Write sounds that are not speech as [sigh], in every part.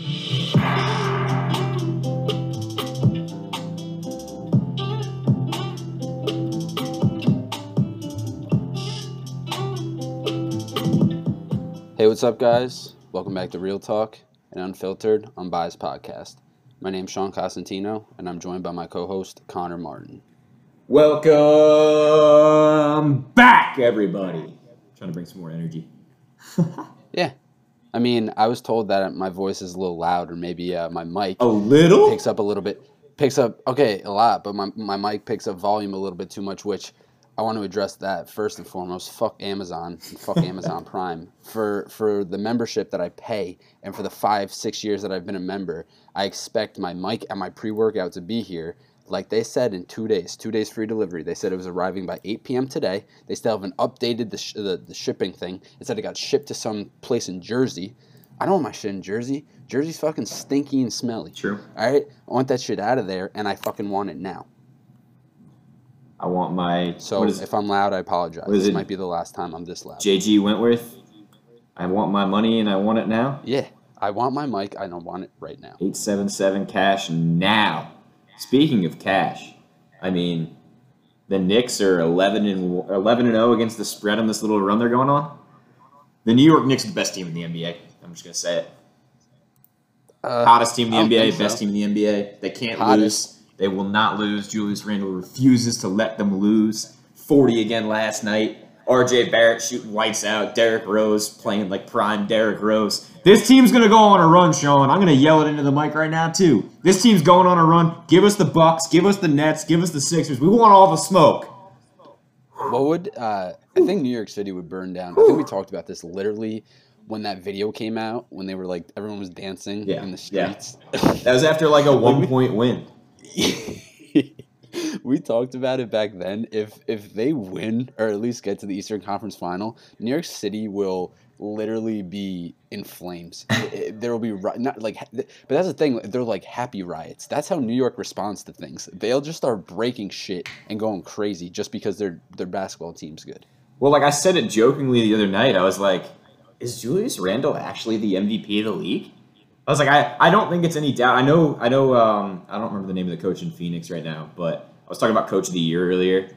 Hey, what's up, guys? Welcome back to Real Talk, an unfiltered, unbiased podcast. My name's Sean Costantino, and I'm joined by my co-host Connor Martin. Welcome back, everybody. trying to bring some more energy. [laughs] I mean, I was told that my voice is a little loud, or maybe uh, my mic A little? picks up a little bit. Picks up, okay, a lot, but my, my mic picks up volume a little bit too much, which I want to address that first and foremost. Fuck Amazon, fuck [laughs] Amazon Prime for for the membership that I pay, and for the five six years that I've been a member. I expect my mic and my pre workout to be here. Like they said in two days, two days free delivery. They said it was arriving by 8 p.m. today. They still haven't updated the, sh- the, the shipping thing. It said it got shipped to some place in Jersey. I don't want my shit in Jersey. Jersey's fucking stinky and smelly. True. All right, I want that shit out of there, and I fucking want it now. I want my So if I'm loud, I apologize. This it? might be the last time I'm this loud. JG Wentworth. I want my money and I want it now. yeah, I want my mic. I don't want it right now. 877 cash now. Speaking of cash, I mean, the Knicks are 11 and 11 and 0 against the spread on this little run they're going on. The New York Knicks are the best team in the NBA. I'm just gonna say it. Uh, Hottest team in the NBA, think best so. team in the NBA. They can't Hottest. lose. They will not lose. Julius Randle refuses to let them lose. 40 again last night. RJ Barrett shooting lights out. Derrick Rose playing like prime Derrick Rose. This team's gonna go on a run, Sean. I'm gonna yell it into the mic right now too. This team's going on a run. Give us the Bucks. Give us the Nets. Give us the Sixers. We want all the smoke. What would uh, I think New York City would burn down? I think we talked about this literally when that video came out when they were like everyone was dancing Yeah, in the yeah. streets. That was after like a [laughs] one point win. [laughs] we talked about it back then. If if they win or at least get to the Eastern Conference Final, New York City will literally be in flames. [laughs] There will be not like, but that's the thing. They're like happy riots. That's how New York responds to things. They'll just start breaking shit and going crazy just because their their basketball team's good. Well, like I said it jokingly the other night, I was like, is Julius Randle actually the MVP of the league? I was like, I, I don't think it's any doubt. I know, I know, um, I don't remember the name of the coach in Phoenix right now, but was talking about coach of the year earlier.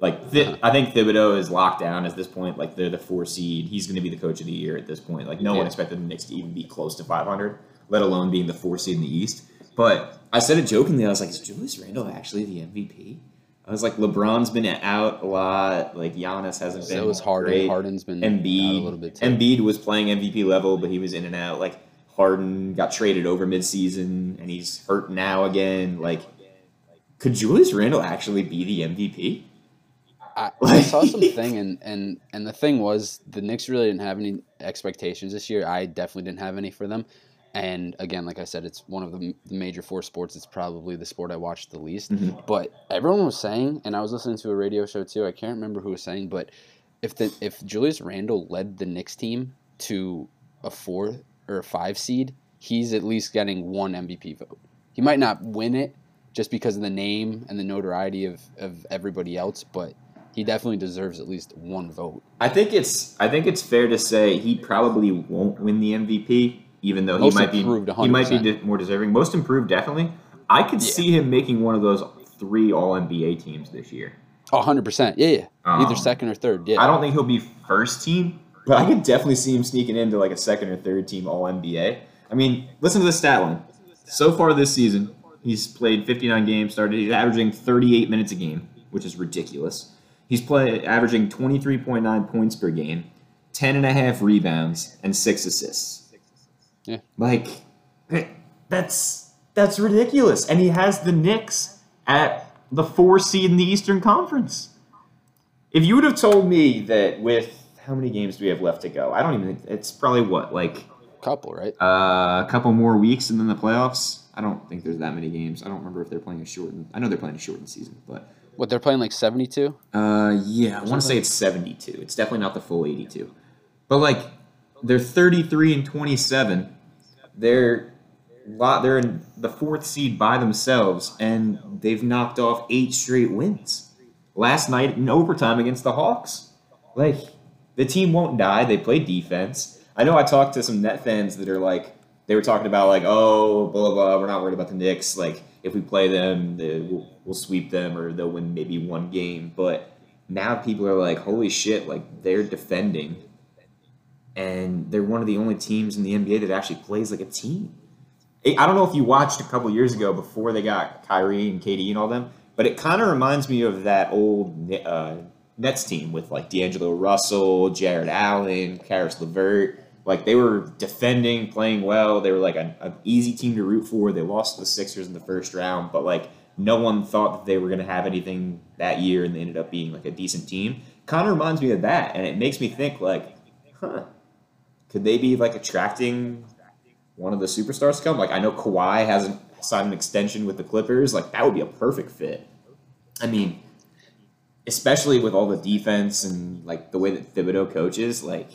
Like, Thi- uh-huh. I think Thibodeau is locked down at this point. Like, they're the four seed. He's going to be the coach of the year at this point. Like, no one expected the Knicks to even be close to 500, let alone being the four seed in the East. But I said it jokingly. I was like, is Julius Randle actually the MVP? I was like, LeBron's been out a lot. Like, Giannis hasn't been. So is Harden. great. Harden's been out Embiid, a little bit too. Embiid was playing MVP level, but he was in and out. Like Harden got traded over midseason, and he's hurt now again. Like, could Julius Randle actually be the MVP? I, I saw something, [laughs] and, and and the thing was the Knicks really didn't have any expectations this year. I definitely didn't have any for them. And again, like I said, it's one of the, major four sports. It's probably the sport I watched the least. Mhm. But everyone was saying, and I was listening to a radio show too. I can't remember who was saying, but if the if Julius Randle led the Knicks team to a four or a five seed, he's at least getting one MVP vote. He might not win it just because of the name and the notoriety of, of everybody else, but he definitely deserves at least one vote. I think it's I think it's fair to say he probably won't win the MVP, even though Most he might be improved, he might be more deserving. Most improved, definitely. I could Yeah. see him making one of those three All NBA teams this year. Oh, 100%. Yeah, yeah. Either Um, second or third. Yeah. I don't think he'll be first team, but I could definitely see him sneaking into like a second or third team All NBA. I mean, listen to the stat line. So far this season, he's played 59 games, started. He's averaging 38 minutes a game, which is ridiculous. He's play averaging 23.9 points per game, 10 and a half rebounds, and six assists. Yeah. Like eh, that's that's ridiculous. And he has the Knicks at the four seed in the Eastern Conference. If you would have told me that with how many games do we have left to go? I don't even think it's probably what like a Couple, right? uh, a couple more weeks and then the playoffs. I don't think there's that many games. I don't remember if they're playing a shortened. I know they're playing a shortened season, but What, they're playing like 72? uh, yeah, I want to say it's 72. It's definitely not the full 82. But like, they're 33 and 27. They're lot. They're in the fourth seed by themselves, and they've knocked off eight straight wins. Last night in overtime against the Hawks, like the team won't die. They play defense. I know I talked to some net fans that are like, they were talking about like, oh, blah blah blah. We're not worried about the Knicks. Like, if we play them, they, we'll, we'll sweep them or they'll win maybe one game. But now people are like, holy shit! Like they're defending, and they're one of the only teams in the NBA that actually plays like a team. I don't know if you watched a couple years ago before they got Kyrie and KD and all them, but it kind of reminds me of that old uh, Nets team with like D'Angelo Russell, Jarrett Allen, Caris LeVert. Like they were defending, playing well. They were like an, an easy team to root for. They lost to the Sixers in the first round, but like no one thought that they were going to have anything that year, and they ended up being like a decent team. Kind of reminds me of that, and it makes me think like, huh, could they be like attracting one of the superstars to come? Like I know Kawhi hasn't signed an extension with the Clippers. Like that would be a perfect fit. I mean, especially with all the defense and like the way that Thibodeau coaches, like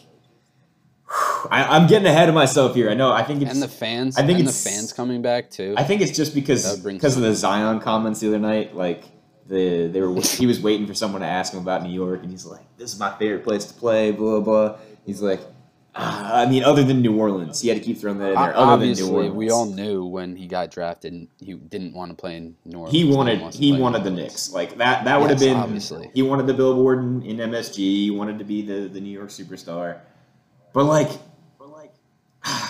I, am getting ahead of myself here. I know. I think it's and the fans. I think the fans coming back too. I think it's just because because of the Zion comments the other night. Like the they were [laughs] he was waiting for someone to ask him about New York, and he's like, "This is my favorite place to play." Blah blah. He's like, uh, I mean, other than New Orleans, he had to keep throwing that in there. Other Obviously, than New Orleans, we all knew when he got drafted, he didn't want to play in New Orleans. he wanted to he wanted the Knicks. Like that that would have been obviously. he wanted the billboard in, in MSG. He wanted to be the the New York superstar. But like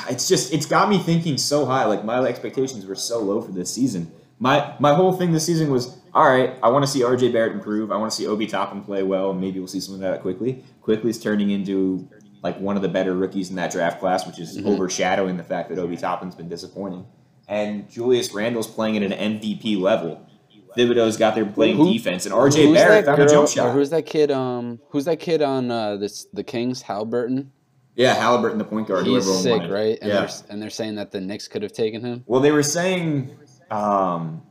it's just it's got me thinking so high. Like my expectations were so low for this season. My my whole thing this season was all right. I want to see RJ Barrett improve. I want to see Obi Toppin play well, and maybe we'll see some of that quickly. Quickley is turning into like one of the better rookies in that draft class, which is Mhm. overshadowing the fact that Obi Toppin's been disappointing. And Julius Randle's playing at an MVP level. Thibodeau's got there playing Who- defense, and RJ Barrett found a jump shot. Who's that kid? Um, who's that kid on uh, this the Kings? Halliburton. Yeah, Halliburton, the point guard. He's sick, wanted. right? And yeah. they're and they're saying that the Knicks could have taken him. Well, they were saying, um,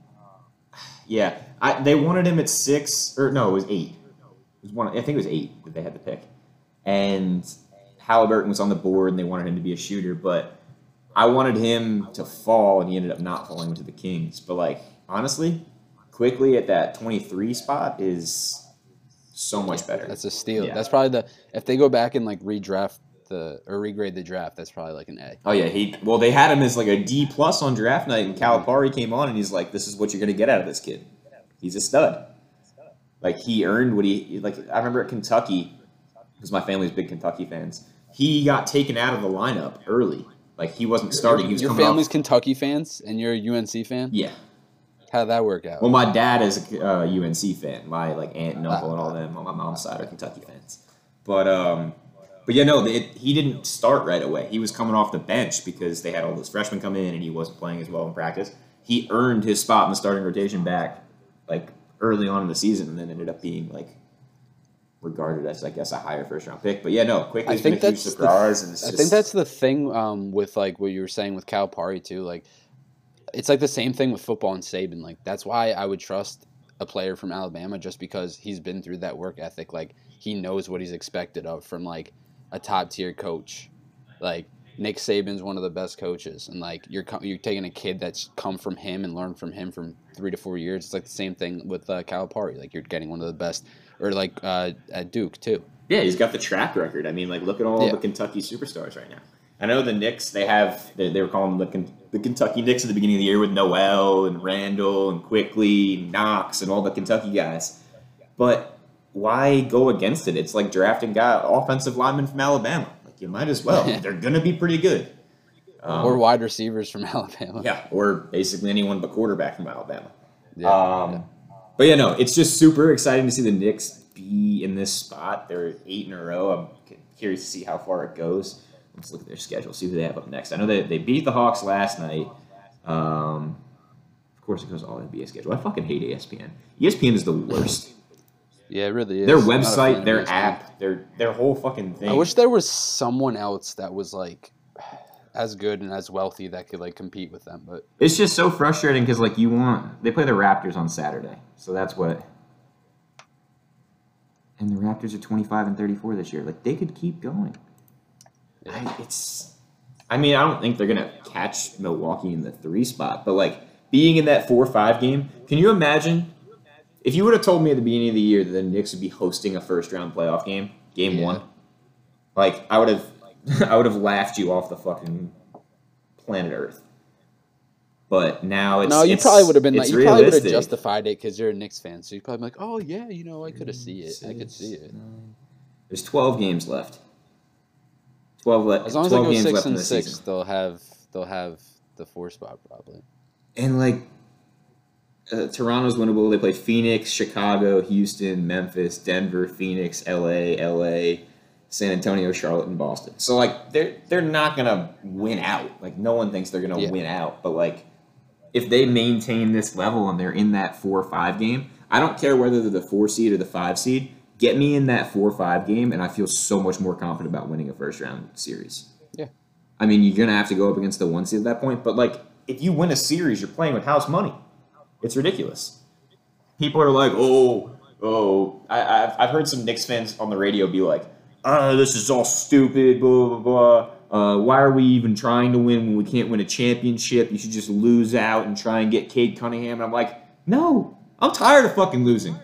yeah, I, they wanted him at six or no, it was eight. It was one. I think it was eight that they had to pick, and Halliburton was on the board, and they wanted him to be a shooter, but I wanted him to fall, and he ended up not falling to the Kings. But like honestly, Quickley at that twenty three spot is so much better. That's a steal. Yeah. That's probably the if they go back and like redraft the or regrade the draft, that's probably like an A. Oh yeah, he well they had him as like a D plus on draft night, and Calipari came on and he's like, "This is what you're gonna get out of this kid. He's a stud. Like he earned what he like. I remember at Kentucky, because my family's big Kentucky fans. He got taken out of the lineup early. Like he wasn't starting. He was Your family's off. Kentucky fans and you're a UNC fan. Yeah. How'd that work out? Well, my dad is a uh, UNC fan. My like aunt and uncle Ah. and all them on my mom's side are Kentucky fans. But um, but yeah, no, it, he didn't start right away. He was coming off the bench because they had all those freshmen come in and he wasn't playing as well in practice. He earned his spot in the starting rotation back like early on in the season, and then ended up being like regarded as I guess a higher first round pick. But yeah, no, Quickley I has been a think that's the- I just, think that's the thing um, with like what you were saying with Calipari too. Like, it's like the same thing with football and Saban. Like that's why I would trust a player from Alabama just because he's been through that work ethic. Like he knows what he's expected of from like a top tier coach. Like Nick Saban's one of the best coaches, and like you're you're taking a kid that's come from him and learned from him from three to four years. It's like the same thing with uh, Calipari. Like you're getting one of the best, or like uh, at Duke too. Yeah, he's got the track record. I mean, like, look at all Yeah. the Kentucky superstars right now. I know the Knicks, they have, they, they were calling them the, the Kentucky Knicks at the beginning of the year with Noel and Randle and Quickley, Knox, and all the Kentucky guys. But why go against it? It's like drafting guy, offensive linemen from Alabama. Like, you might as well. [laughs] They're going to be pretty good. Um, or wide receivers from [laughs] Alabama. yeah, or basically anyone but quarterback from Alabama. Yeah, Um, yeah. But yeah, no, it's just super exciting to see the Knicks be in this spot. They're eight in a row. I'm curious to see how far it goes. Let's look at their schedule, see who they have up next. I know they, they beat the Hawks last night. Um, of course, it goes all NBA schedule. I fucking hate ESPN. ESPN is the worst. Yeah, it really is. their I'm not a fan website, their app, their their whole fucking thing. I wish there was someone else that was like as good and as wealthy that could like compete with them. But It's just so frustrating because like you want they play the Raptors on Saturday, so that's what. And the Raptors are twenty five and thirty four this year. Like they could keep going. I, it's. I mean, I don't think they're gonna catch Milwaukee in the three spot, but like being in that four or five game, can you imagine? If you would have told me at the beginning of the year that the Knicks would be hosting a first round playoff game, game Yeah. one, like I would have, [laughs] I would have laughed you off the fucking planet Earth. But now it's no, you it's- probably would have been like you probably would have justified it because you're a Knicks fan. So you probably be like, oh yeah, you know, I could have see it. I could see it. There's 12 games left. 12 left. As long as they go games six and the six, season. they'll have they'll have the four spot probably. And like uh, Toronto's winnable. They play Phoenix, Chicago, Houston, Memphis, Denver, Phoenix, LA, LA, San Antonio, Charlotte, and Boston. So like they're they're not gonna win out. Like no one thinks they're gonna Yeah. win out. But like if they maintain this level and they're in that four or five game, I don't care whether they're the four seed or the five seed. Get me in that four or five game, and I feel so much more confident about winning a first round series. Yeah. I mean, you're gonna have to go up against the one seed at that point, but like if you win a series, you're playing with house money. It's ridiculous. People are like, oh, oh. I, I've, I've heard some Knicks fans on the radio be like, oh, this is all stupid, blah, blah, blah. Uh, why are we even trying to win when we can't win a championship? You should just lose out and try and get Cade Cunningham. And I'm like, no, I'm tired of fucking losing.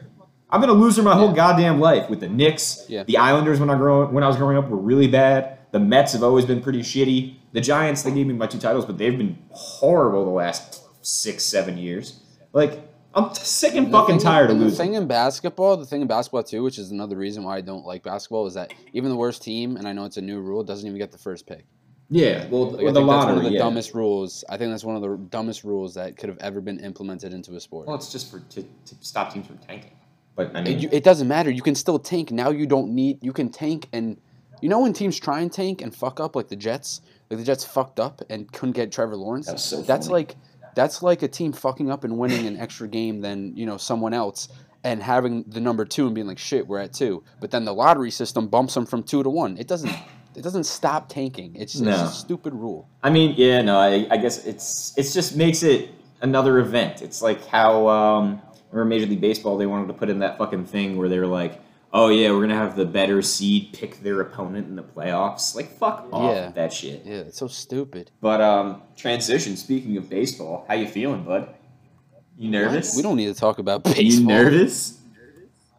I've been a loser my whole Yeah. goddamn life with the Knicks. Yeah. The Islanders when I grow when I was growing up were really bad. The Mets have always been pretty shitty. The Giants they gave me my two titles, but they've been horrible the last six seven years. Like I'm sick and The fucking thing- tired of losing. The thing in basketball, the thing in basketball too, which is another reason why I don't like basketball, is that even the worst team, and I know it's a new rule, doesn't even get the first pick. yeah, well, Like, I with the think that's one of the yeah. dumbest rules. I think that's one of the dumbest rules that could have ever been implemented into a sport. Well, it's just for to, to stop teams from tanking. But I It, mean, you- it doesn't matter. You can still tank. Now you don't need. You can tank, and you know when teams try and tank and fuck up, like the Jets. Like the Jets fucked up and couldn't get Trevor Lawrence. That so that's funny. like that's like a team fucking up and winning an [laughs] extra game than you know someone else and having the number two and being like shit we're at two. But then the lottery system bumps them from two to one. It doesn't. It doesn't stop tanking. It's, No. it's a stupid rule. I mean, yeah, no, I, I guess it's it's just makes it another event. It's like how um, remember Major League Baseball they wanted to put in that fucking thing where they were like, oh yeah, we're gonna have the better seed pick their opponent in the playoffs. Like fuck off Yeah. that shit. Yeah, it's so stupid. But um, transition. Speaking of baseball, how you feeling, bud? You nervous? We don't need to talk about baseball. You nervous?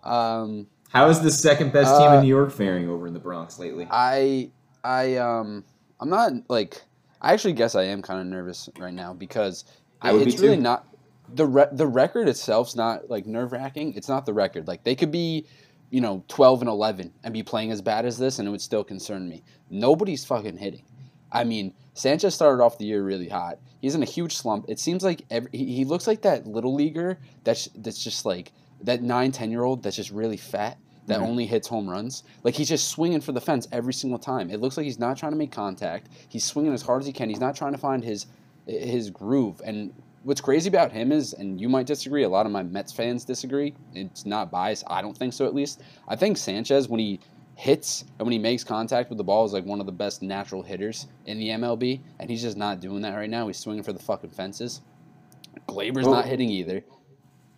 Um, How is the second best team Uh, in New York faring over in the Bronx lately? I I um I'm not like I actually guess I am kind of nervous right now because I would be it's really too. not the re- the record itself's not like nerve wracking. It's not the record. Like they could be, you know, 12 and 11 and be playing as bad as this, and it would still concern me. Nobody's fucking hitting. I mean, Sanchez started off the year really hot. He's in a huge slump. It seems like every, he, he looks like that little leaguer that's that's just like that nine ten year old that's just really fat that Mhm. only hits home runs. Like he's just swinging for the fence every single time. It looks like he's not trying to make contact. He's swinging as hard as he can. He's not trying to find his his groove. And what's crazy about him is, and you might disagree. A lot of my Mets fans disagree. It's not biased. I don't think so. At least I think Sanchez when he hits and when he makes contact with the ball is like one of the best natural hitters in the MLB, and he's just not doing that right now. He's swinging for the fucking fences. Gleyber's Well- not hitting either.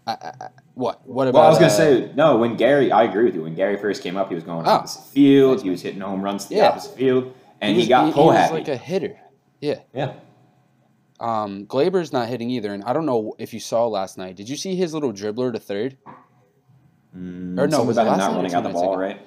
I, I, what? What about? Well, I was gonna uh, say no. When Gary, I agree with you. When Gary first came up, he was going Oh. opposite field. He was hitting home runs to the Yeah. opposite field, and he, was- got he, pull was happy. like a hitter. Yeah. yeah, Um, Gleyber's not hitting either, and I don't know if you saw last night. Did you see his little dribbler to third? Mm, Or no, was about him not running out the ball, ago? right?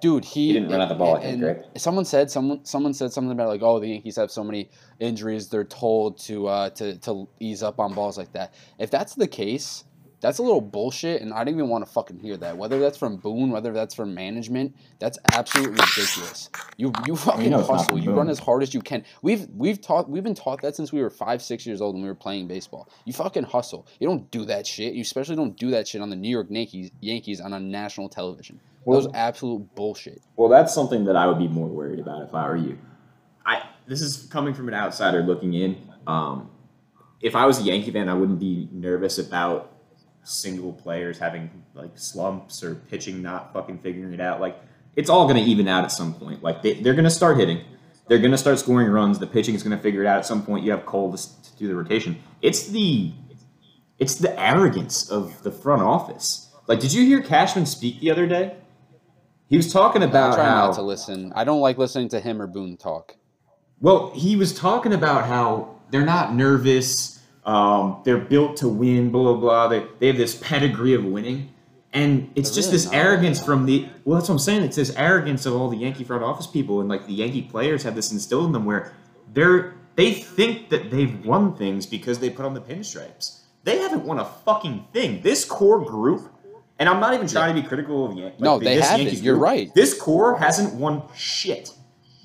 Dude, he, He didn't run out the ball, I think, right? Someone said someone someone said something about like, oh, the Yankees have so many injuries. They're told to uh, to to ease up on balls like that. If that's the case, that's a little bullshit, and I don't even want to fucking hear that. Whether that's from Boone, whether that's from management, that's absolutely ridiculous. You you fucking know it's not hustle. You run as hard as you can. We've we've taught we've been taught that since we were five six years old when we were playing baseball. You fucking hustle. You don't do that shit. You especially don't do that shit on the New York Yankees Yankees on a national television. Well- that was absolute bullshit. Well, that's something that I would be more worried about if I were you. I this is coming from an outsider looking in. Um, if I was a Yankee fan, I wouldn't be nervous about single players having like slumps or pitching not fucking figuring it out. Like it's all going to even out at some point. Like they, they're going to start hitting. They're going to start scoring runs. The pitching is going to figure it out at some point. You have Cole to, to do the rotation. It's the it's the arrogance of the front office. Like, did you hear Cashman speak the other day? He was talking I about try how not to listen. I don't like listening to him or Boone talk. well, he was talking about how they're not nervous. Um, they're built to win. Blah blah blah. They they have this pedigree of winning, and it's They're just really this arrogance from the. Well, that's what I'm saying. It's this arrogance of all the Yankee front office people, and like the Yankee players have this instilled in them where they're they think that they've won things because they put on the pinstripes. They haven't won a fucking thing. This core group, and I'm not even trying to be critical of Yan- like No, they haven't. Yankees You're group. right. This core hasn't won shit.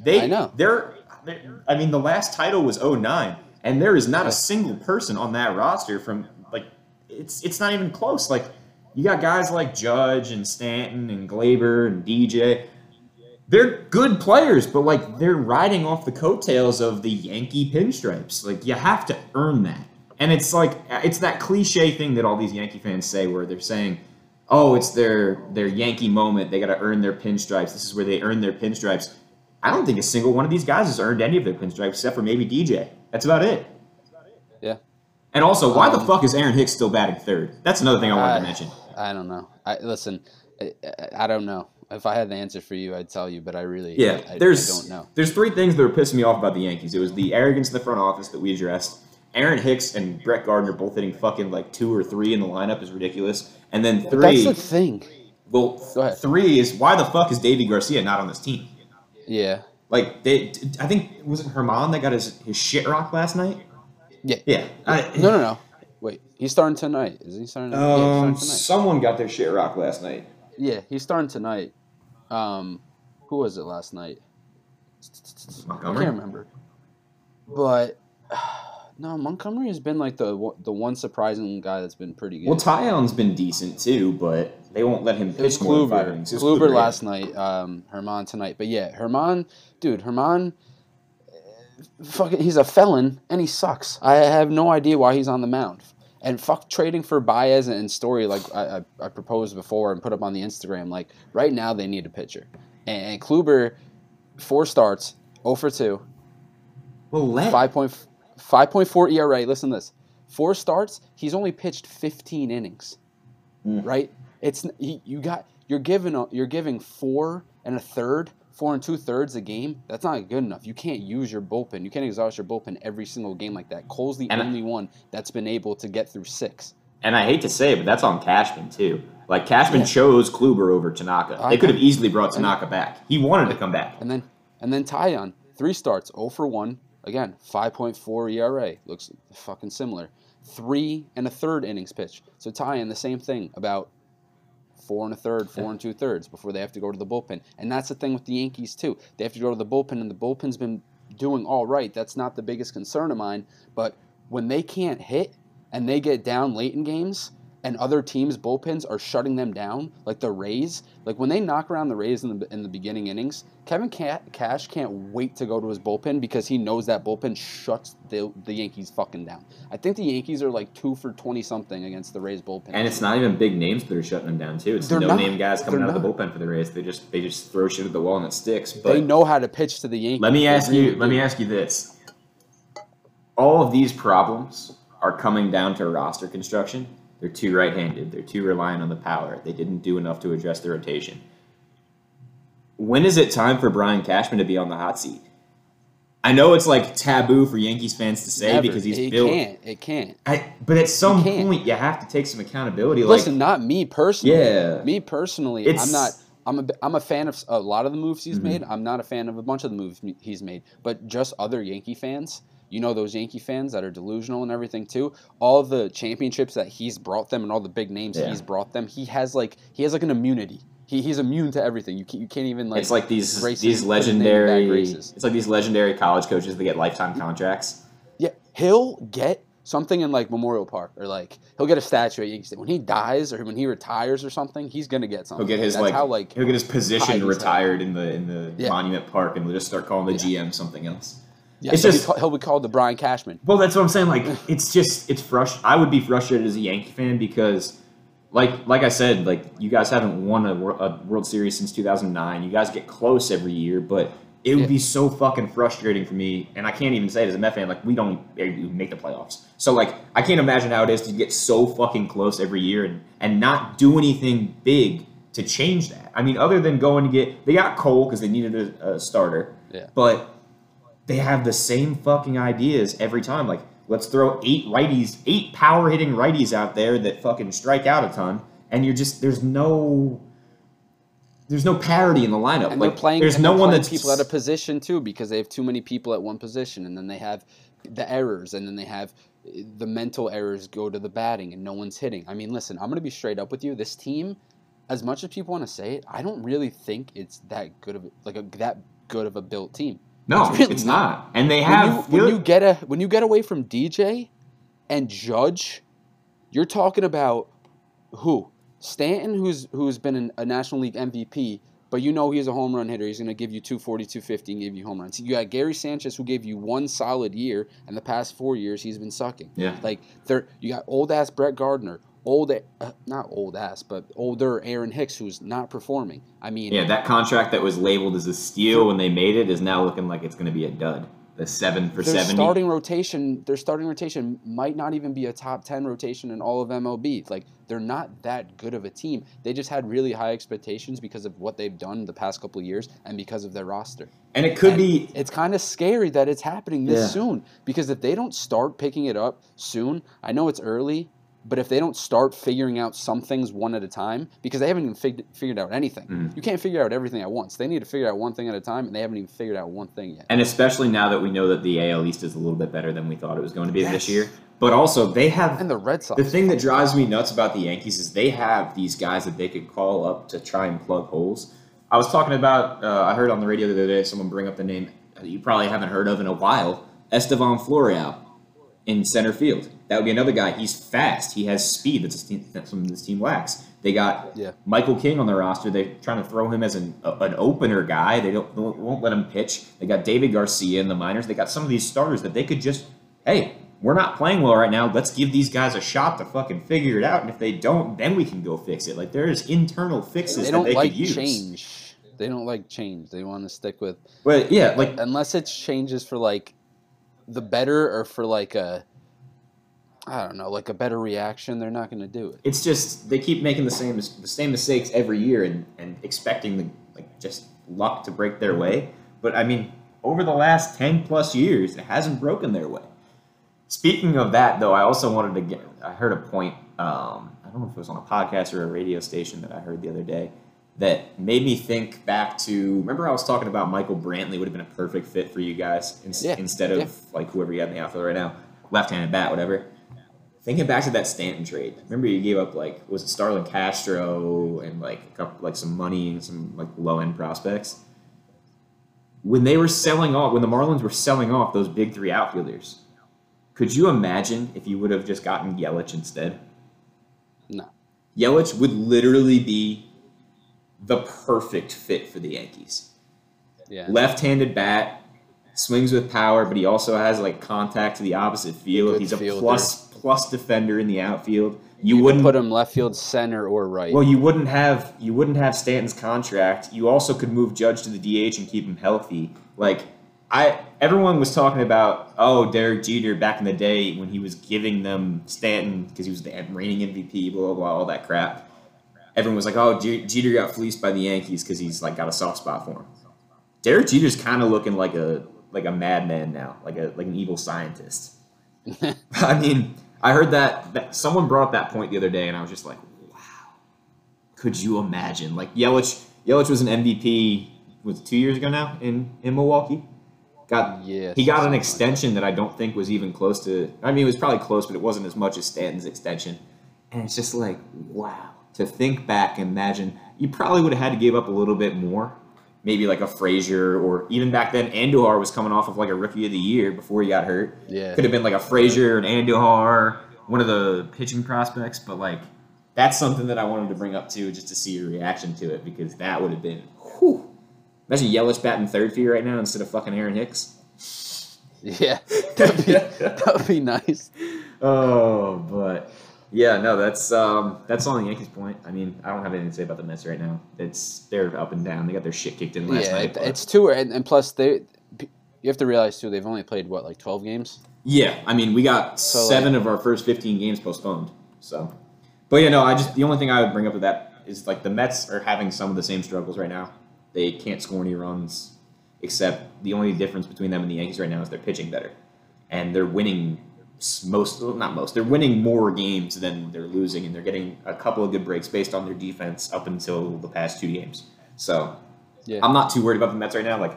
They, I know. They're, they're- I mean, the last title was 09, and there is not a single person on that roster from like it's it's not even close. Like you got guys like Judge and Stanton and Gleyber and DJ. They're good players, but like they're riding off the coattails of the Yankee pinstripes. Like you have to earn that. And it's like it's that cliche thing that all these Yankee fans say where they're saying, "Oh, it's their their Yankee moment. They got to earn their pinstripes. This is where they earn their pinstripes." I don't think a single one of these guys has earned any of their pinstripes except for maybe DJ. That's about it. Yeah. And also, why the Um, fuck is Aaron Hicks still batting third? That's another thing I wanted I- to mention. I don't know. I listen. I, I- don't know. If I had the answer for you, I'd tell you. But I really, Yeah, I, there's I don't know. there's three things that were pissing me off about the Yankees. It was the arrogance in the front office that we addressed. Aaron Hicks and Brett Gardner both hitting fucking like two or three in the lineup is ridiculous. And then three, that's the thing. well, Go ahead. three is why the fuck is Deivi Garcia not on this team? Yeah. Like they, I think was it Germán that got his his shit rocked last night? Yeah. Yeah. I, No, no, no. Wait, he's starting tonight. Is he starting? yeah, Um, starting tonight. someone got their shit rocked last night. Yeah, he's starting tonight. Um, who was it last night? Montgomery? I can't remember. But [sighs] no, Montgomery has been like the one- the one surprising guy that's been pretty good. Well, Taillon's been decent too, but they won't let him It was pitch more than five Kluber. innings. It was Kluber last night. Um, Germán tonight. But yeah, Germán, dude, Germán, uh, fucking, he's a felon and he sucks. I have no idea why he's on the mound. And fuck trading for Baez and Story like I, I, I proposed before and put up on the Instagram. Like right now they need a pitcher. And, and Kluber, four starts, 0 for 2, Well, let 5.5 5.4 ERA. Listen to this. Four starts, he's only pitched 15 innings. Mm. Right? It's you got you're giving you're giving four and a third, four and two thirds a game. That's not good enough. You can't use your bullpen. You can't exhaust your bullpen every single game like that. Cole's the And I- only one that's been able to get through six. And I hate to say it, but that's on Cashman too. Like Cashman Yeah. chose Kluber over Tanaka. I they could have easily brought Tanaka back. He wanted to come back. And then and then Taillon, three starts, 0 for 1. Again, 5.4 ERA. Looks fucking similar. Three and a third innings pitch. So Taillon, the same thing, about four and a third, four and two thirds before they have to go to the bullpen. And that's the thing with the Yankees too. They have to go to the bullpen, and the bullpen's been doing all right. That's not the biggest concern of mine. But when they can't hit and they get down late in games, and other teams' bullpens are shutting them down, like the Rays. Like when they knock around the Rays in the in the beginning innings, Kevin Cash can't wait to go to his bullpen because he knows that bullpen shuts the the Yankees fucking down. I think the Yankees are like two for twenty something against the Rays bullpen. And it's not even big names that are shutting them down too. It's They're no not. name guys coming out of the bullpen for the Rays. They just they just throw shit at the wall and it sticks. But they know how to pitch to the Yankees. let me ask you let me ask you this. All of these problems are coming down to roster construction. They're too right-handed. They're too reliant on the power. They didn't do enough to address the rotation. When is it time for Brian Cashman to be on the hot seat? I know it's like taboo for Yankees fans to say Never. because he's built it built. can't. It can't. I, but at some point, you have to take some accountability. Listen, like, not me personally. Yeah. Me personally, It's- I'm not. I'm a, I'm a fan of a lot of the moves he's Mhm. made. I'm not a fan of a bunch of the moves he's made. But just other Yankee fans, you know those Yankee fans that are delusional and everything too. All the championships that he's brought them and all the big names Yeah. he's brought them, he has like he has like an immunity. He, he's immune to everything. You can't, you can't even like. it's like these these put his name in bad legendary. It's like these legendary college coaches that get lifetime contracts. Yeah, he'll get something in like Memorial Park or like he'll get a statue at Yankee Stadium. When he dies or when he retires or something, he's gonna get something. He'll get his That's like, how like he'll get his position retired in the in the Yeah. Monument Park, and they'll just start calling the GM something else. Yeah, it's he'll just- ca- he'll be called the Brian Cashman. Well, that's what I'm saying. Like, it's just it's frust. I would be frustrated as a Yankee fan because, like, like I said, like you guys haven't won a, a World Series since 2009. You guys get close every year, but it would Yeah. be so fucking frustrating for me. And I can't even say it as a Met fan. Like, we don't even make the playoffs. So, like, I can't imagine how it is to get so fucking close every year and and not do anything big to change that. I mean, other than going to get they got Cole because they needed a, a starter. Yeah. But they have the same fucking ideas every time. Like, let's throw eight righties, eight power hitting righties out there that fucking strike out a ton, and you're just there's no there's no parity in the lineup. And like, they're playing. there's no one that's people at a position too because they have too many people at one position, and then they have the errors, and then they have eh, the mental errors go to the batting, and no one's hitting. I mean, listen, I'm gonna be straight up with you. This team, as much as people want to say it, I don't really think it's that good of like a that good of a built team. No, It's really it's not. not. And they When have you, when you get a when you get away from DJ and Judge, you're talking about who Stanton, who's who's been an, a National League MVP, but you know he's a home run hitter. He's going to give you 240, 250 and give you home runs. You got Gary Sanchez, who gave you one solid year, and the past four years he's been sucking. Yeah. Like there, you got old ass Brett Gardner, old uh, not old ass, but older Aaron Hicks, who's not performing. I mean, Yeah, that contract that was labeled as a steal when they made it is now looking like it's going to be a dud. The seven for their 70. starting rotation, their starting rotation might not even be a top ten rotation in all of MLB. Like they're not that good of a team. They just had really high expectations because of what they've done the past couple of years and because of their roster. and it could And be It's kind of scary that it's happening this Yeah. soon because if they don't start picking it up soon, I know it's early, but if they don't start figuring out some things one at a time, because they haven't even fig- figured out anything. Mhm. You can't figure out everything at once. They need to figure out one thing at a time, and they haven't even figured out one thing yet. And especially now that we know that the AL East is a little bit better than we thought it was going to be this year. But also, they have And the Red Sox. the thing that drives me nuts about the Yankees is they have these guys that they could call up to try and plug holes. I was talking about, uh, I heard on the radio the other day someone bring up the name that you probably haven't heard of in a while Estevan Florial in center field. That would be another guy. He's fast. He has speed. That's, a team, that's something this team lacks. They got Yeah. Michael King on the roster. They're trying to throw him as an, a- an opener guy. They don't they won't let him pitch. They got Deivi Garcia in the minors. They got some of these starters that they could just, hey, we're not playing well right now. Let's give these guys a shot to fucking figure it out. And if they don't, then we can go fix it. Like there's internal fixes they that don't they like could use. change. They don't like change. They want to stick with But yeah, like unless it changes for like the better or for like a I don't know, like a better reaction. They're not going to do it. it's just they keep making the same the same mistakes every year and, and expecting the like just luck to break their way. But I mean, over the last ten plus years, it hasn't broken their way. Speaking of that, though, I also wanted to get. I heard a point. Um, I don't know if it was on a podcast or a radio station that I heard the other day that made me think back to. Remember, I was talking about Michael Brantley would have been a perfect fit for you guys in, Yeah, instead of yeah. like whoever you got in the outfield right now, left-handed bat, whatever. Thinking back to that Stanton trade, remember you gave up like was it Starlin Castro and like a couple like some money and some like low end prospects. When they were selling off, when the Marlins were selling off those big three outfielders, could you imagine if you would have just gotten Yelich instead? No. Yelich would literally be the perfect fit for the Yankees. Yeah. Left-handed bat, swings with power, but he also has like contact to the opposite field. Good He's a plus plus defender in the outfield. You, You wouldn't put him left field, center, or right. well, you wouldn't have you wouldn't have Stanton's contract. You also could move Judge to the DH and keep him healthy. Like I, everyone was talking about oh Derek Jeter back in the day when he was giving them Stanton because he was the reigning MVP, blah blah blah, all that crap. Everyone was like, oh Jeter got fleeced by the Yankees because he's like got a soft spot for him. Derek Jeter's kind of looking like a like a madman now, like a like an evil scientist. [laughs] I mean, I heard that, that someone brought up that point the other day, and I was just like, wow. Could you imagine? Like Yelich, Yelich was an MVP was two years ago now in in Milwaukee. Got Yes, he got an extension that I don't think was even close to. I mean, it was probably close, but it wasn't as much as Stanton's extension. And it's just like, wow. To think back, and imagine you probably would have had to give up a little bit more. Maybe like a Frazier, or even back then, Andujar was coming off of like a Rookie of the Year before he got hurt. Yeah. Could have been like a Frazier, an Andujar, one of the pitching prospects, but like that's something that I wanted to bring up too, just to see your reaction to it, because that would have been. Whew. Imagine Yelich batting third for you right now instead of fucking Aaron Hicks. Yeah, [laughs] that'd be, that'd be nice. [laughs] Oh, but yeah, no, that's um, that's on the Yankees' point. I mean, I don't have anything to say about the Mets right now. It's they're up and down. They got their shit kicked in last yeah, night. but- it's two, and, and plus they, you have to realize too, they've only played what like twelve games. yeah. I mean, we got So, seven of our first fifteen games postponed. So, but yeah, no, I just the only thing I would bring up with that is like the Mets are having some of the same struggles right now. They can't score any runs, except the only difference between them and the Yankees right now is they're pitching better, and they're winning most not most they're winning more games than they're losing and they're getting a couple of good breaks based on their defense up until the past two games so Yeah, i'm not too worried about the mets right now like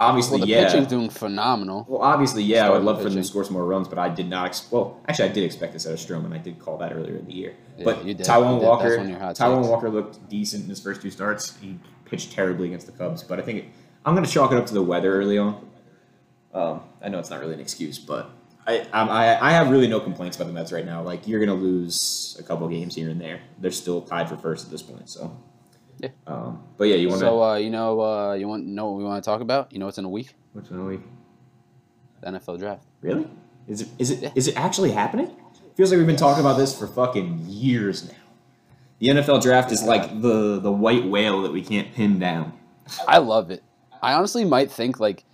obviously, Well, the yeah. pitching's doing phenomenal. Well, obviously, yeah, I would Starting love for them to score some more runs, but I did not. Ex- well, actually, I did expect this out of Stroman. I did call that earlier in the year. Yeah, but. Taijuan You did. That's Walker, one of your hot Taijuan takes. Walker looked decent in his first two starts. He pitched terribly against the Cubs, but I think it, I'm going to chalk it up to the weather early on. Um, I know it's not really an excuse, but I, I'm- I I have really no complaints about the Mets right now. Like you're going to lose a couple games here and there. They're still tied for first at this point. So, Yeah. Um, but yeah, you want to. So uh, you know, uh, you want know what we want to talk about? You know, what's in a week? What's in a week? The NFL draft. Really? Is it is it Yeah. is it actually happening? Feels like we've been talking about this for fucking years now. The NFL draft is like the the white whale that we can't pin down. I love it. I honestly might think like,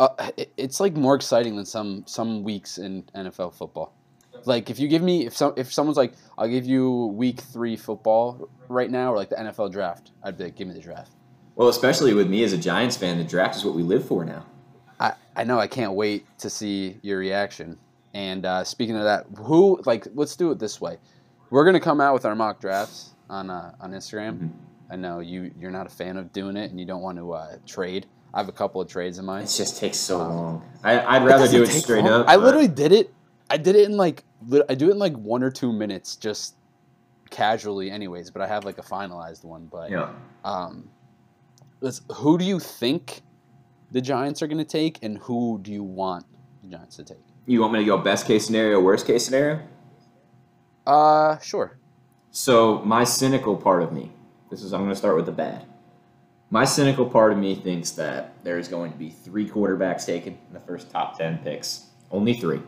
uh, it's like more exciting than some some weeks in NFL football. Like if you give me if some if someone's like I'll give you week three football right now or like the NFL draft, I'd be like give me the draft. Well, especially with me as a Giants fan, the draft is what we live for now. I, I know I can't wait to see your reaction. And uh, speaking of that, who like let's do it this way. We're gonna come out with our mock drafts on uh, on Instagram. Mhm. I know you you're not a fan of doing it and you don't want to uh, trade. I have a couple of trades in mind. It just takes so long. I, I'd rather doesn't do it straight long. up. I literally did it. I did it in like I do it in like one or two minutes, just casually, anyways. But I have like a finalized one. But Yeah. um, let's, who do you think the Giants are going to take, and who do you want the Giants to take? You want me to go best case scenario, worst case scenario? Uh, sure. So my cynical part of me, this is I'm going to start with the bad. My cynical part of me thinks that there's going to be three quarterbacks taken in the first top ten picks, only three,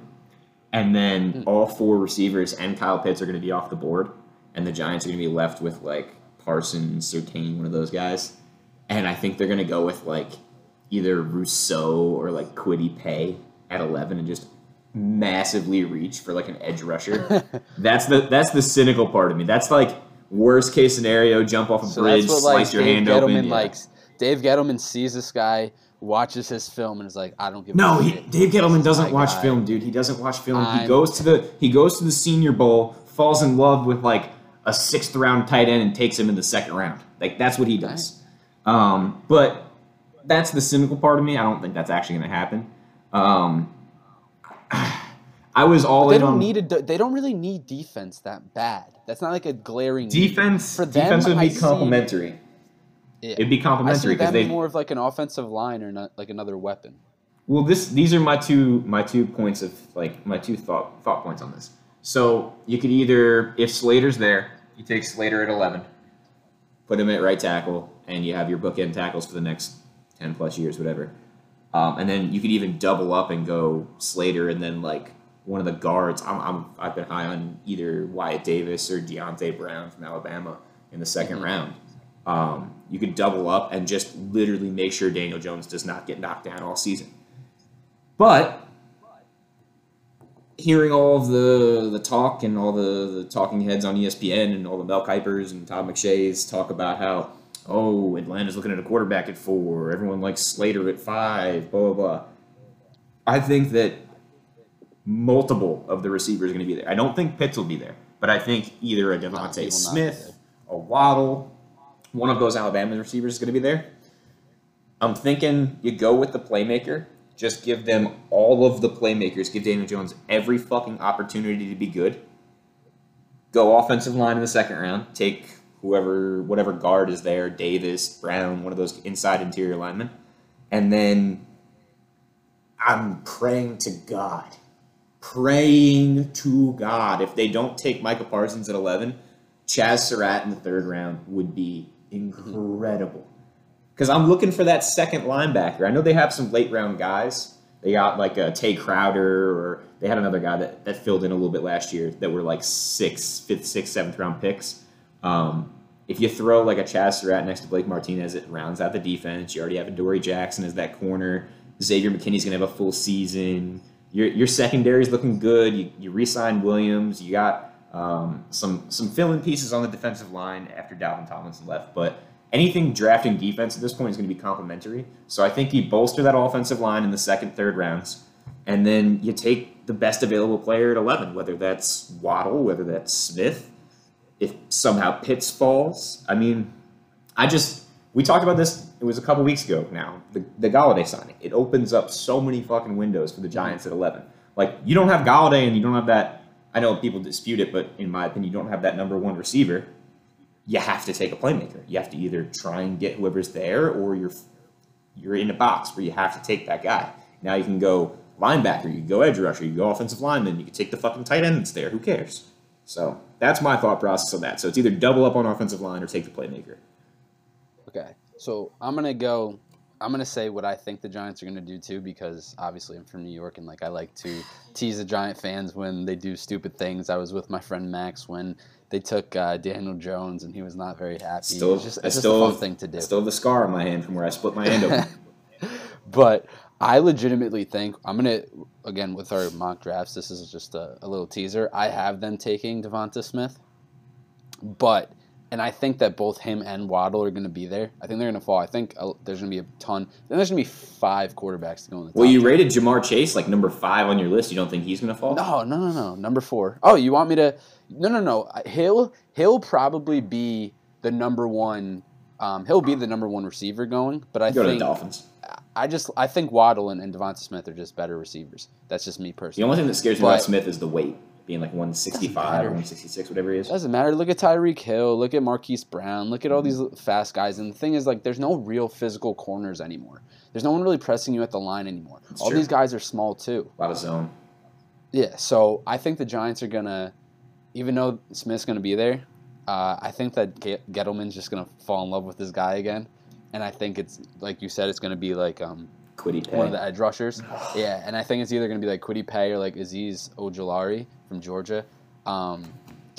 and then Hmm. all four receivers and Kyle Pitts are going to be off the board, and the Giants are going to be left with like Parsons, Surtain, one of those guys, and I think they're going to go with like either Rousseau or like Kwity Paye at eleven and just massively reach for like an edge rusher. [laughs] That's the that's the cynical part of me. That's like worst case scenario, jump off a So bridge, that's what like slice your Dave hand Gettleman open. yeah. likes. Dave Gettleman sees this guy, watches his film, and is like, I don't give No, he. Dave Gettleman doesn't watch guy. film, dude. He doesn't watch film. he I'm- goes to the he goes to the Senior Bowl, falls in love with like a sixth round tight end, and takes him in the second round. Like that's what he does. Um, but that's the cynical part of me. I don't think that's actually going to happen. Um, I was all They in don't on need a. They don't really need defense that bad. That's not like a glaring need. defense. For them, defense would I be see- complementary. Yeah. It'd be I complementary see because they more of like an offensive line or not like another weapon. Well, this these are my two my two points of like my two thought thought points on this. So you could either if Slater's there, you take Slater at eleven, put him at right tackle, and you have your bookend tackles for the next ten plus years, whatever. Um, and then you could even double up and go Slater, and then like one of the guards. I'm, I'm I've been high on either Wyatt Davis or Deonte Brown from Alabama in the 2nd Mhm. round. Um, you could double up and just literally make sure Daniel Jones does not get knocked down all season. But hearing all of the the talk and all the, the talking heads on ESPN and all the Mel Kipers and Todd McShay's talk about how oh Atlanta's looking at a quarterback at four, everyone likes Slater at five, blah blah blah. I think that multiple of the receivers are going to be there. I don't think Pitts will be there, but I think either a DeVonta be Smith, a Waddle, one of those Alabama receivers is going to be there. I'm thinking you go with the playmaker. Just give them all of the playmakers. Give Daniel Jones every fucking opportunity to be good. Go offensive line in the second round. Take whoever, whatever guard is there, Davis, Brown, one of those inside interior linemen, and then I'm praying to God, praying to God. If they don't take Micah Parsons at 11, Chaz Surratt in the third round would be incredible. Because I'm looking for that second linebacker. I know they have some late round guys. They got like a Tae Crowder, or they had another guy that, that filled in a little bit last year that were like six, fifth, sixth, seventh round picks. Um, if you throw like a Chaz Surratt next to Blake Martinez, it rounds out the defense. You already have Adoree' Jackson as that corner. Xavier McKinney's gonna have a full season. Your your secondary is looking good. You you re-signed Williams. You got um, some some fill-in pieces on the defensive line after Dalvin Tomlinson left, but anything drafting defense at this point is going to be complementary. So I think you bolster that offensive line in the second, third rounds, and then you take the best available player at 11, whether that's Waddle, whether that's Smith. If somehow Pitts falls, I mean, I just we talked about this it was a couple weeks ago now. The the Golladay signing. It opens up so many fucking windows for the mm-hmm. Giants at eleven. Like you don't have Golladay and you don't have that. I know people dispute it, but in my opinion, you don't have that number one receiver. You have to take a playmaker. You have to either try and get whoever's there, or you're you're in a box where you have to take that guy. Now you can go linebacker, you can go edge rusher, you can go offensive lineman, you can take the fucking tight end that's there. Who cares? So that's my thought process on that. So it's either double up on offensive line or take the playmaker. Okay, so I'm gonna go. I'm gonna say what I think the Giants are gonna do too, because obviously I'm from New York and like I like to tease the Giant fans when they do stupid things. I was with my friend Max when they took uh, Daniel Jones and he was not very happy. Still, it's just, I it's just still, a fun thing to do. I still have the scar on my hand from where I split my hand open. [laughs] but I legitimately think I'm gonna again with our mock drafts. This is just a, a little teaser. I have them taking DeVonta Smith, but and I think that both him and Waddle are going to be there. I think they're going to fall. I think uh, there's going to be a ton. Then there's going to be five quarterbacks to go in the. well, you rated Ja'Marr Chase like number five on your list. You don't think he's going to fall? No, no, no, no. Number four. Oh, you want me to? No, no, no. He'll he'll probably be the number one. Um, he'll be the number one receiver going, but I Go to the think Dolphins. I just I think Waddle and, and DeVonta Smith are just better receivers. That's just me personally. The only thing that scares me about Smith is the weight, being like 165 or 166, whatever he is. Doesn't matter. Look at Tyreek Hill. Look at Marquise Brown. Look at all these fast guys. And the thing is, like, there's no real physical corners anymore. There's no one really pressing you at the line anymore. That's all true. these guys are small too. A lot of zone. Yeah. So I think the Giants are gonna, even though Smith's gonna be there, uh, I think that Ge- Gettleman's just gonna fall in love with this guy again. And I think it's like you said, it's gonna be like um, Kwity Paye. one of the edge rushers. [sighs] [sighs] yeah, and I think it's either going to be like Kwity Paye or like Azeez Ojulari from Georgia. Um,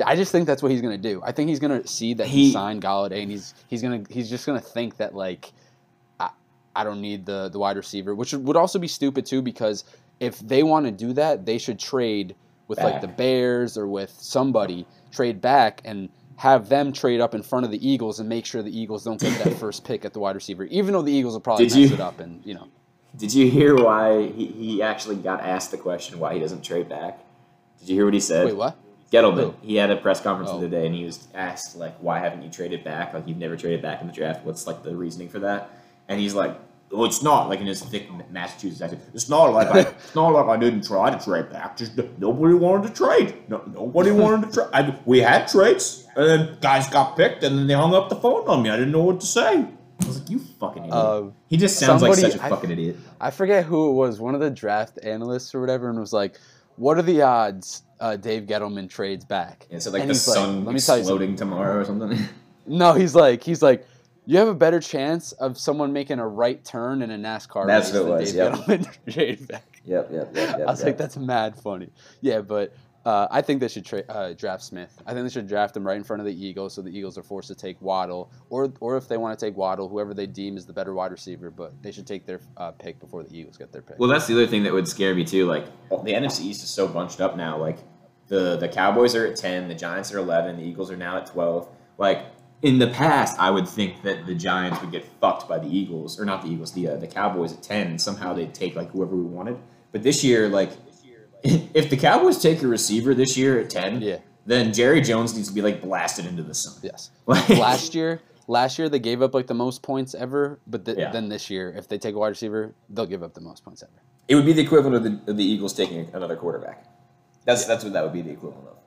I just think that's what he's going to do. I think he's going to see that he, He- signed Golladay, and he's he's going to he's just going to think that like I, I don't need the the wide receiver, which would also be stupid too because if they want to do that, they should trade with like the Bears or with somebody trade back and have them trade up in front of the Eagles and make sure the Eagles don't get that [laughs] first pick at the wide receiver, even though the Eagles will probably Did mess you- it up and you know. Did you hear why he, he actually got asked the question why he doesn't trade back? Did you hear what he said? Wait, what? Gettleman. He had a press conference Oh. the other day, and he was asked like, "Why haven't you traded back? Like you've never traded back in the draft. What's like the reasoning for that?" And he's like, "Oh, it's not like in his thick Massachusetts accent. It's not like I, [laughs] it's not like I didn't try to trade back. Just nobody wanted to trade. No, nobody wanted to trade. We had trades, and then guys got picked, and then they hung up the phone on me. I didn't know what to say. Was like, you fucking idiot. Uh, he just sounds like somebody- such a I- fucking idiot. I forget who it was, one of the draft analysts or whatever, and was like, "What are the odds uh, Dave Gettleman trades back?" Yeah, so like And the like, sun "Let me tell you exploding tomorrow or something. [laughs] No, he's like, he's like, you have a better chance of someone making a right turn in a NASCAR That's race than was, Dave yep. Gettleman [laughs] trade back. yep, yep, yep, yep. I was yep. like, that's mad funny. Yeah, but uh, I think they should tra- uh, draft Smith. I think they should draft him right in front of the Eagles, so the Eagles are forced to take Waddle, or or if they want to take Waddle, whoever they deem is the better wide receiver. But they should take their uh, pick before the Eagles get their pick. Well, that's the other thing that would scare me too. Like the NFC East is so bunched up now. Like the the Cowboys are at ten, the Giants are eleven, the Eagles are now at twelve. Like in the past, I would think that the Giants would get fucked by the Eagles, or not the Eagles, the uh, the Cowboys at ten, and somehow they'd take like whoever we wanted. But this year, like [laughs] if the Cowboys take a receiver this year at ten, Yeah. then Jerry Jones needs to be like blasted into the sun. yes. [laughs] Like, last year, last year they gave up like the most points ever. But th- Yeah. then this year, if they take a wide receiver, they'll give up the most points ever. It would be the equivalent of the, of the Eagles taking another quarterback. That's that's what that would be the equivalent of.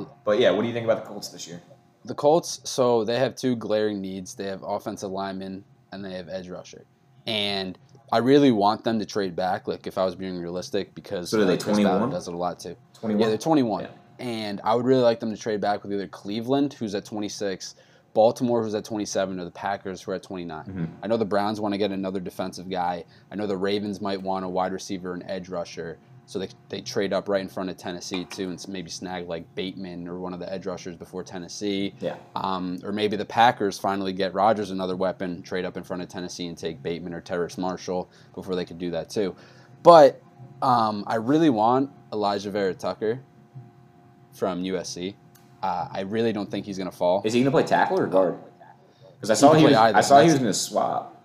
Um, but yeah, what do you think about the Colts this year? The Colts, so they have two glaring needs. They have offensive linemen and they have edge rusher. And I really want them to trade back, like if I was being realistic, because So are they Ballard 21? does it a lot too. Twenty Yeah, one. they're 21. Yeah. And I would really like them to trade back with either Cleveland, who's at 26, Baltimore, who's at 27, or the Packers, who are at 29. Mhm. I know the Browns want to get another defensive guy. I know the Ravens might want a wide receiver and edge rusher. So they, they trade up right in front of Tennessee, too, and maybe snag like Bateman or one of the edge rushers before Tennessee. Yeah. Um, or maybe the Packers finally get Rodgers another weapon, trade up in front of Tennessee and take Bateman or Terrace Marshall before they could do that too. But um, I really want Alijah Vera Tucker from USC. Uh, I really don't think he's going to fall. Is he going to play tackle or guard? Because I saw he was, either. I saw he was going to swap.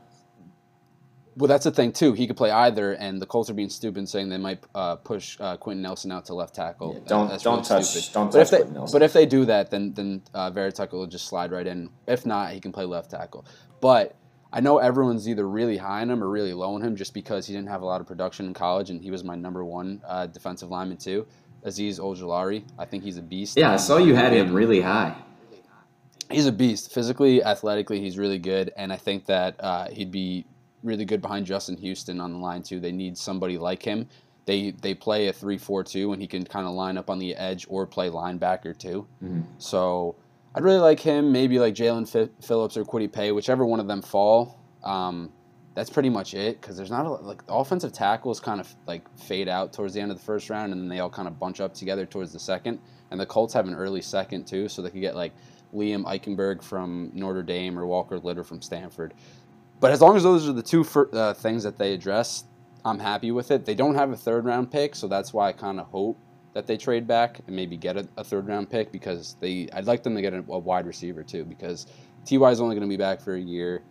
Well, that's the thing too. He could play either, and the Colts are being stupid, and saying they might uh, push uh, Quenton Nelson out to left tackle. Yeah, don't- that's don't really touch- stupid. don't but if touch they, Quenton Nelson. But if they do that, then then uh, Vera will just slide right in. If not, he can play left tackle. But I know everyone's either really high on him or really low on him just because he didn't have a lot of production in college, and he was my number one uh, defensive lineman too. Azeez Ojulari, I think he's a beast. Yeah, I saw you had him really high. He's a beast. Physically, athletically, he's really good, and I think that uh, he'd be really good behind Justin Houston on the line too. They need somebody like him. They they play a three four two, and he can kind of line up on the edge or play linebacker too. Mhm. So I'd really like him. Maybe like Jaelan Phillips or Kwity Paye, whichever one of them fall. Um, that's pretty much it because there's not a like the offensive tackles kind of like fade out towards the end of the first round, and then they all kind of bunch up together towards the second. And the Colts have an early second too, so they could get like Liam Eichenberg from Notre Dame or Walker Little from Stanford. But as long as those are the two fir- uh, things that they address, I'm happy with it. They don't have a third round pick, so that's why I kind of hope that they trade back and maybe get a, a third round pick because they I'd like them to get a, a wide receiver too because Ty is only going to be back for a year.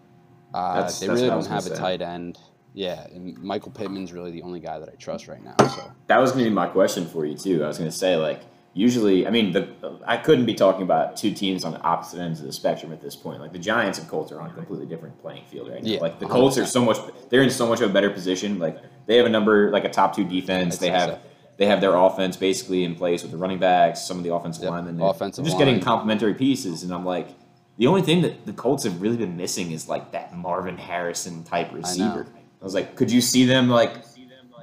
Uh, That's- they that's really don't have a say. tight end. Yeah, and Michael Pittman's really the only guy that I trust right now. So That was going to be my question for you too. I was going to say like usually, I mean, the I couldn't be talking about two teams on the opposite ends of the spectrum at this point. Like the Giants and Colts are on a completely different playing field right now. Yeah, like the Colts are 100%. so much they're in so much of a better position. Like they have a number like a top two defense. They have so. they have their offense basically in place with the running backs, some of the offensive Yep, linemen. They're- offensive they're just getting line. complementary pieces, and I'm like. The only thing that the Colts have really been missing is like that Marvin Harrison type receiver. I was like, could you see them like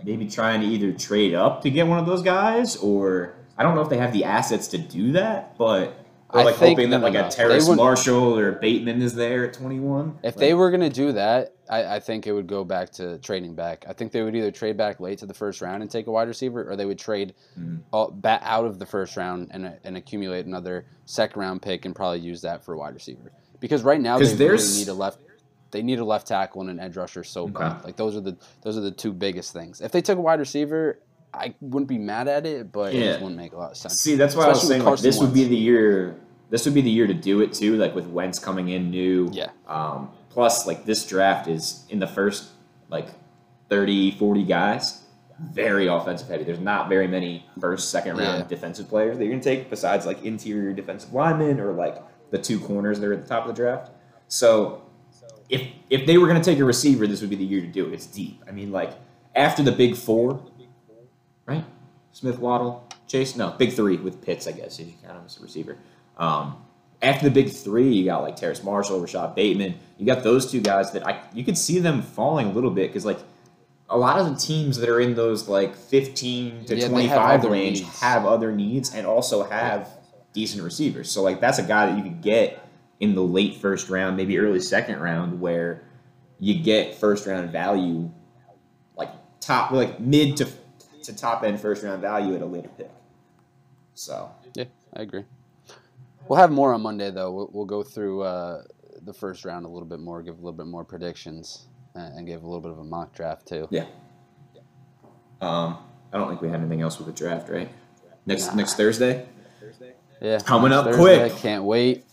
maybe trying to either trade up to get one of those guys, or I don't know if they have the assets to do that, but or I like think- hoping that no, like no, a. Terrace wouldn't- Marshall or Bateman is there at 21. if they were going to do that, I, I think it would go back to trading back. I think they would either trade back late to the first round and take a wide receiver, or they would trade Mhm. all, back out of the first round and, and accumulate another second round pick and probably use that for a wide receiver. Because right now they really need a left. They need a left tackle and an edge rusher so Okay. bad. Like those are the those are the two biggest things. If they took a wide receiver, I wouldn't be mad at it, but it Yeah. just wouldn't make a lot of sense. See, that's why I was Especially saying like, this would be the year. This would be the year to do it too. Like with Wentz coming in new. Yeah. Um, plus, like this draft is in the first like 30, 40 guys. Very offensive heavy. There's not very many first, second round Yeah. defensive players that you're gonna take besides like interior defensive linemen or like the two corners that are at the top of the draft. So if if they were gonna take a receiver, this would be the year to do it. It's deep. I mean, like after the big four, right? Smith, Waddle, Chase. No, big three with Pitts, I guess if you count him as a receiver. Um, after the big three, you got like Terrace Marshall, Rashod Bateman. You got those two guys that I you could see them falling a little bit because like a lot of the teams that are in those like 15 to Yeah, 25 range needs. have other needs and also have decent receivers. So like that's a guy that you could get in the late first round, maybe early second round, where you get first round value, like top, like mid to to top end first round value at a later pick. So Yeah, I agree. We'll have more on Monday, though. We'll, we'll go through uh, the first round a little bit more, give a little bit more predictions, and, and give a little bit of a mock draft too. yeah. Um, I don't think we have anything else with the draft, right? Next Nah. next Thursday, Yeah, Coming up Thursday. quick. Can't wait.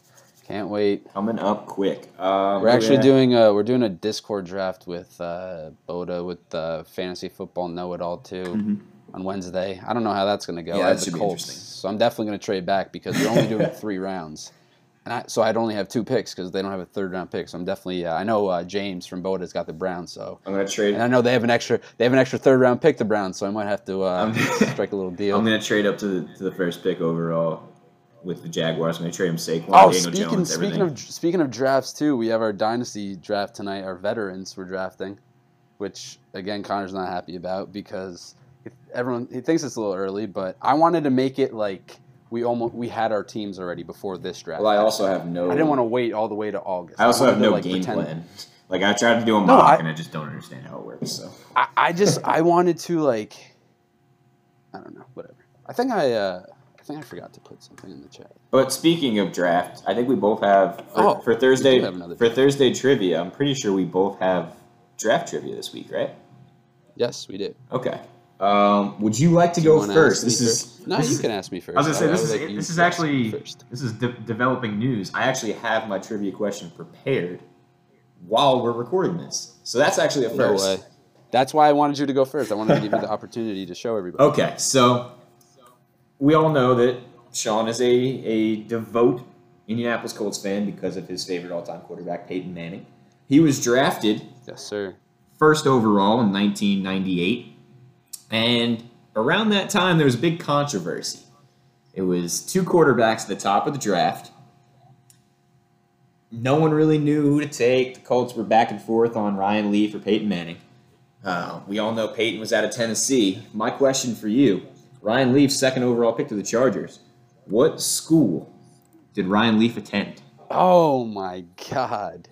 Can't wait. coming up quick. Um, We're actually yeah. doing a we're doing a Discord draft with uh, Boda with uh, fantasy football know it all too Mhm. on Wednesday. I don't know how that's gonna go. Yeah, I have that the be Colts, interesting. so I'm definitely gonna trade back because we're only doing [laughs] three rounds, and I, so I'd only have two picks because they don't have a third round pick. So I'm definitely uh, I know uh, James from Boda's got the Browns, so I'm gonna trade. and I know they have an extra they have an extra third round pick the Browns, so I might have to uh, [laughs] strike a little deal. I'm gonna trade up to the, to the first pick overall with the Jaguars. I'm gonna trade him Saquon, Oh, Daniel speaking Jones, speaking of speaking of drafts too, we have our dynasty draft tonight. Our veterans we're drafting, which again Connor's not happy about because everyone he thinks it's a little early. But I wanted to make it like we almost we had our teams already before this draft. well, I also have no. I didn't want to wait all the way to August. I also wanted have to, no like, game pretend- plan. [laughs] Like I tried to do a No, mock, I- and I just don't understand how it works. So I, I just I wanted to like I don't know whatever. I think I uh, I think I forgot to put something in the chat. But speaking of draft, I think we both have for, Oh, for Thursday have another for draft. Thursday trivia. I'm pretty sure we both have draft trivia this week, right? Yes, we did. Okay. Um, would you like to Do go wanna first? This is first? no. this You is- can ask me first. I was gonna say I- I this is like this is to ask me actually first. this is de- developing news. I actually have my trivia question prepared while we're recording this, so that's actually a first. No first. way. That's why I wanted you to go first. I wanted to give you the [laughs] opportunity to show everybody. Okay, so we all know that Sean is a, a devout Indianapolis Colts fan because of his favorite all time quarterback, Peyton Manning. He was drafted Yes, sir. first overall in 1998. And around that time, there was a big controversy. It was two quarterbacks at the top of the draft. No one really knew who to take. The Colts were back and forth on Ryan Leaf or Peyton Manning. Uh, we all know Peyton was out of Tennessee. My question for you Ryan Leaf, second overall pick to the Chargers. What school did Ryan Leaf attend? Oh my god.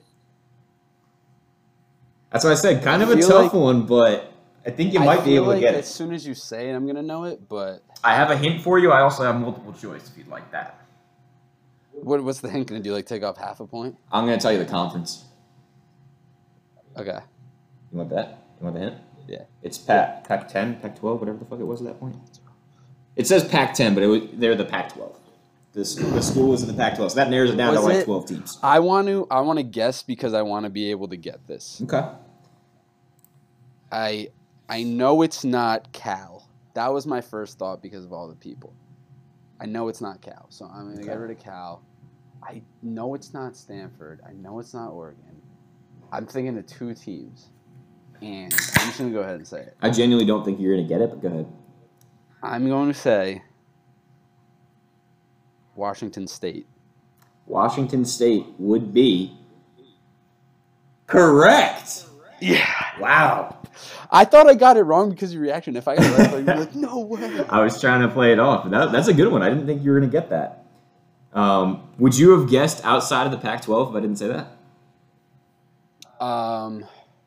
That's what I said. Kind of a tough like- one, but I think you might be able like to get as it. soon as you say it, I'm gonna know it. But I have a hint for you. I also have multiple choice if you'd like that. what, what's the hint gonna do? Like take off half a point? I'm going to tell you the conference. Okay. You want that? You want the hint? Yeah. It's Pac Pac 10, Pac 12, whatever the fuck it was at that point. It says Pac 10, but it was, they're the Pac 12. This the school is in the Pac 12, so that narrows it down Was to like it- 12 teams. I want to. I want to guess because I want to be able to get this. Okay. I I know it's not Cal. That was my first thought because of all the people. I know it's not Cal, so I'm gonna get rid of Cal. I know it's not Stanford. I know it's not Oregon. I'm thinking of two teams, and I'm just gonna go ahead and say it. I genuinely don't think you're going to get it, but go ahead. I'm going to say Washington State. Washington State would be correct. Yeah. Wow. I thought I got it wrong because of your reaction. If I got it right, like, no way. [laughs] I was trying to play it off. That, that's a good one. I didn't think you were going to get that. Um, would you have guessed outside of the Pac-12 if I didn't say that? Um,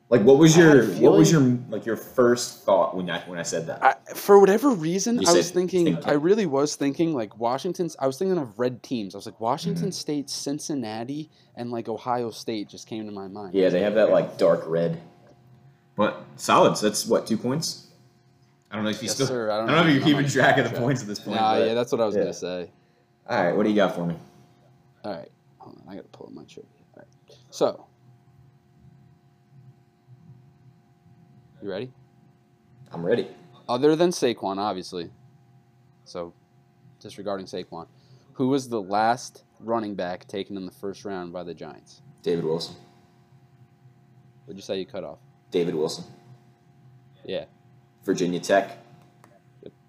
Like, what was your what was your like your first thought when I when I said that? I, for whatever reason, You I was thinking, I really was thinking like Washington's. I was thinking of red teams. I was like Washington Mm-hmm. State, Cincinnati, and like Ohio State just came to my mind. yeah, they have that like dark red. But solid. So that's what two points. I don't know if you Yes, still. sir. I I don't don't, know if you're keeping track of the keeping points at this point. Nah, yeah, that's what I was yeah. gonna say. All right, what do you got for me? All right, hold on, I gotta pull up my trivia. All right, so you ready? I'm ready. Other than Saquon, obviously. So, disregarding Saquon, who was the last running back taken in the first round by the Giants? David Wilson. Would you say you cut off? David Wilson. Yeah. Virginia Tech.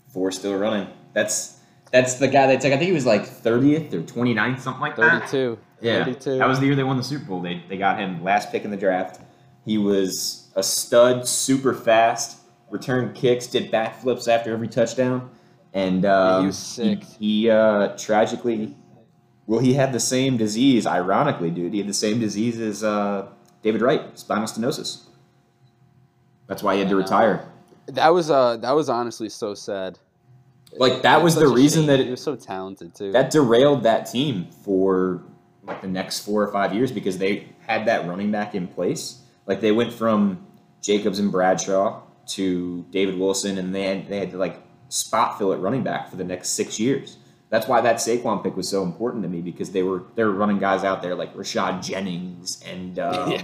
Four still running. That's that's the guy they took. I think he was like 30th or 29th, something like that. 32. Yeah, 32. that was the year they won the Super Bowl. They they got him last pick in the draft. He was a stud, super fast, returned kicks, did backflips after every touchdown, and um, he was sick. He, he, uh, tragically, well, he had the same disease. Ironically, dude, he had the same disease as uh, David Wright, spinal stenosis. That's why he had to retire. That was uh that was honestly so sad. Like that was such the reason shame. that he it, was so talented too. that derailed that team for like the next four or five years because they had that running back in place. Like they went from Jacobs and Bradshaw to David Wilson, and they had, they had to like spot fill at running back for the next six years. That's why that Saquon pick was so important to me because they were they were running guys out there like Rashad Jennings and um, Yeah.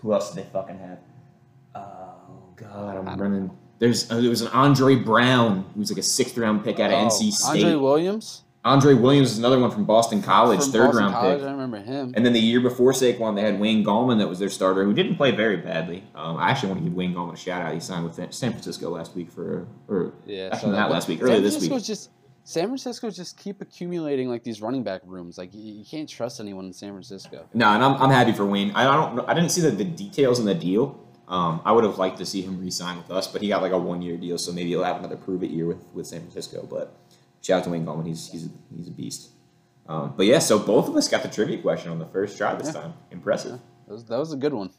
who else did they fucking have? Oh God, I'm running. There's uh, there was an Andre Brown who's like a sixth round pick out of Oh, NC State. Andre Williams Andre Williams is another one from Boston College, from third Boston round College, pick. I remember him. And then the year before Saquon, they had Wayne Gallman that was their starter, who didn't play very badly. Um, I actually want to give Wayne Gallman a shout out. He signed with San Francisco last week for, or yeah, actually not that- last week, San earlier this week. just San Francisco just keep accumulating like these running back rooms. Like you, you can't trust anyone in San Francisco. No, and I'm, I'm happy for Wayne. I don't I didn't see the, the details in the deal. Um, I would have liked to see him re-sign with us, but he got like a one year deal, so maybe he'll have another prove it year with, with San Francisco. But shout out to Wayne Gallman, he's he's a, he's a beast. Um, but yeah, so both of us got the trivia question on the first try this Yeah. time. Impressive. That was, that was a good one.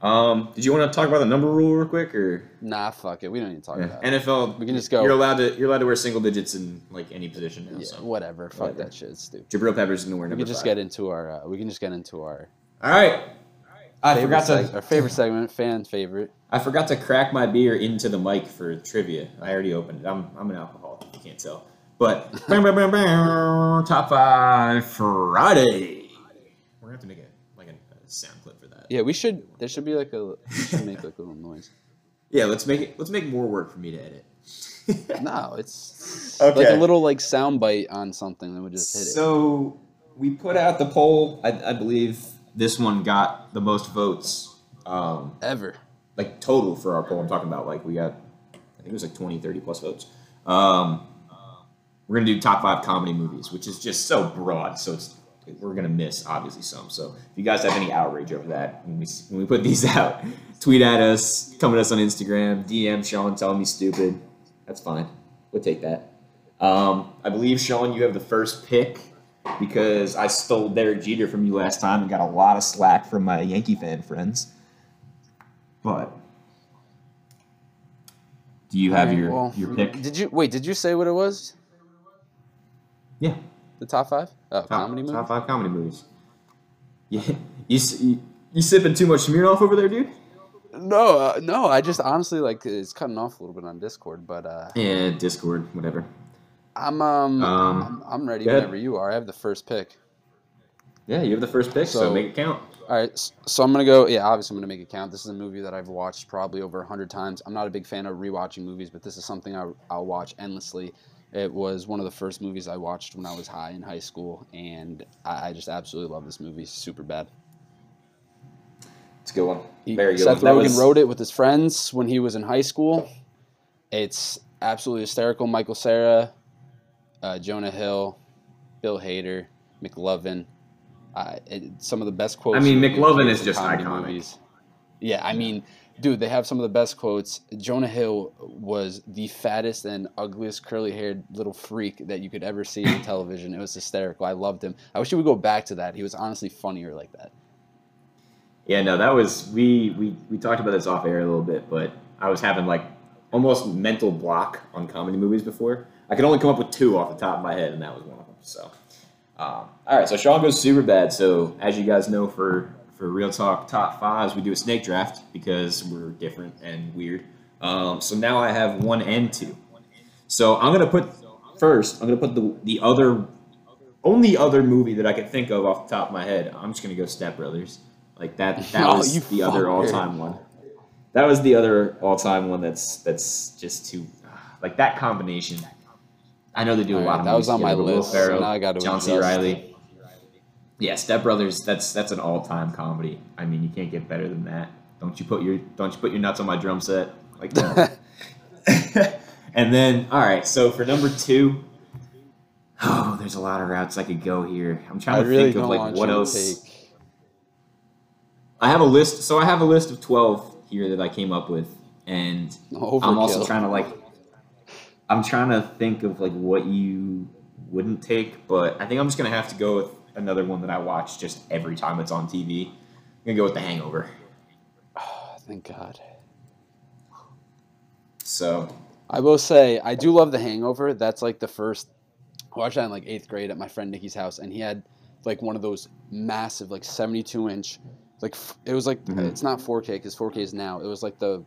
Um, did you want to talk about the number rule real quick, or Nah, fuck it. We don't need to talk Yeah. about it. NFL? We can just go. You're allowed to you're allowed to wear single digits in like any position now. Yeah, so whatever. Fuck Whatever. that shit. It's stupid. Jabril Peppers gonna wear We can just five. get into our. Uh, we can just get into our. All right. I favorite forgot to seg- our favorite segment, fan favorite. I forgot to crack my beer into the mic for trivia. I already opened it. I'm I'm an alcoholic. You can't tell. But [laughs] bam, bam, bam, bam, top five Friday. We're gonna have to make a like a, a sound clip for that. Yeah, we should. There should be like a. We should make like a little noise. [laughs] Yeah, let's make it. Let's make more work for me to edit. [laughs] No, it's Okay. like a little like sound bite on something that would just hit it. So we put out the poll. I, I believe this one got the most votes, um, Ever. like total for our poll. I'm talking about like we got, I think it was like 20, 30 plus votes. Um, we're gonna do top five comedy movies, which is just so broad. So it's we're gonna miss obviously some. So if you guys have any outrage over that when we when we put these [laughs] out, tweet at us, come at us on Instagram, DM Sean, tell me stupid. That's fine. We'll take that. Um, I believe Sean, you have the first pick because I stole Derek Jeter from you last time and got a lot of slack from my Yankee fan friends. But do you have Alright, your well, your pick? Did you wait? Did you say what it was? Yeah. The top five? Oh, Top, comedy movie. top five comedy movies. Yeah, you, you you sipping too much Smirnoff over there, dude? No, uh, no. I just honestly like it's cutting off a little bit on Discord, but uh, Yeah, Discord, whatever. I'm um, Um, I'm, I'm ready whenever you are. I have the first pick. Yeah, you have the first pick, so, So- make it count. All right, so I'm gonna go. Yeah, obviously I'm gonna make it count. This is a movie that I've watched probably over a hundred times. I'm not a big fan of rewatching movies, but this is something I, I'll watch endlessly. It was one of the first movies I watched when I was high in high school, and I, I just absolutely love this movie. Super bad. It's a good one. Very good Seth one. Rogen was- wrote it with his friends when he was in high school. It's absolutely hysterical. Michael Cera, uh, Jonah Hill, Bill Hader, McLovin. Uh, it, some of the best quotes. I mean, McLovin is just iconic. Yeah, I mean, dude, they have some of the best quotes. Jonah Hill was the fattest and ugliest curly-haired little freak that you could ever see on [laughs] television. It was hysterical. I loved him. I wish he would go back to that. He was honestly funnier like that. Yeah, no, that was we we we talked about this off air a little bit, but I was having like almost mental block on comedy movies before. I could only come up with two off the top of my head, and that was one of them. So, um, all right, so Sean goes super bad. So, as you guys know, for for Real Talk top fives, we do a snake draft because we're different and weird. Um, so now I have one and two. So I'm gonna put first. I'm gonna put the the other only other movie that I could think of off the top of my head. I'm just gonna go Step Brothers. Like that. That [laughs] Oh, was the other all time one. That was the other all time one. That's that's just too like that combination. I know they do a All lot right, of that was on my together, but Will list, so now I gotta John C. Reilly. Yeah, Step Brothers. That's that's an all time comedy. I mean, you can't get better than that. Don't you put your don't you put your nuts on my drum set like that. [laughs] and then, all right. So for number two, oh, there's a lot of routes I could go here. I'm trying I to really think of like what else. take. I have a list. So I have a list of twelve here that I came up with, and I'm also trying to like. I'm trying to think of like what you wouldn't take, but I think I'm just gonna have to go with another one that I watch just every time it's on TV. I'm gonna go with The Hangover. Oh, thank God. So I will say I do love The Hangover. That's like the first. I watched that in like eighth grade at my friend Nikki's house, and he had like one of those massive, like seventy-two inch, like it was like Mhm. it's not 4K because 4K is now. It was like the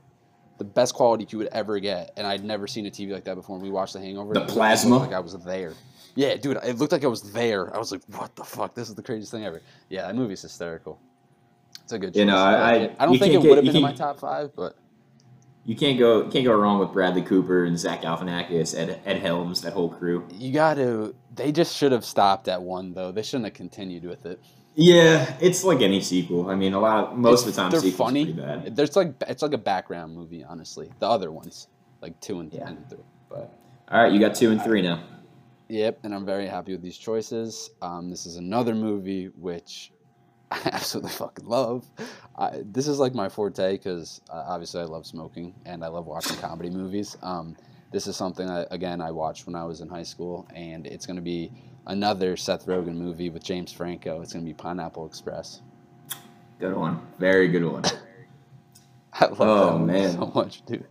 the best quality you would ever get, and I'd never seen a TV like that before. And we watched The Hangover. The plasma? like I was there. Yeah, dude, it looked like I was there. I was like, "What the fuck? This is the craziest thing ever." Yeah, that movie's hysterical. It's a good. You know, I- I- I don't think it would have been in my top five, but you can't go can't go wrong with Bradley Cooper and Zach Galifianakis, Ed, Ed Helms, that whole crew. You got to. They just should have stopped at one though. They shouldn't have continued with it. Yeah, it's like any sequel. I mean, a lot of most of the time they're funny. bad. There's like it's like a background movie, honestly. The other ones, like two and, Yeah. and three. But All right, you got two and three now. yep, and I'm very happy with these choices. Um, this is another movie which [laughs] I absolutely fucking love. I, this is like my forte because uh, obviously I love smoking and I love watching comedy movies. Um, this is something that again I watched when I was in high school, and it's going to be another Seth Rogen movie with James Franco. It's going to be Pineapple Express. Good one, very good one. [laughs] I love Oh, man. so much, dude.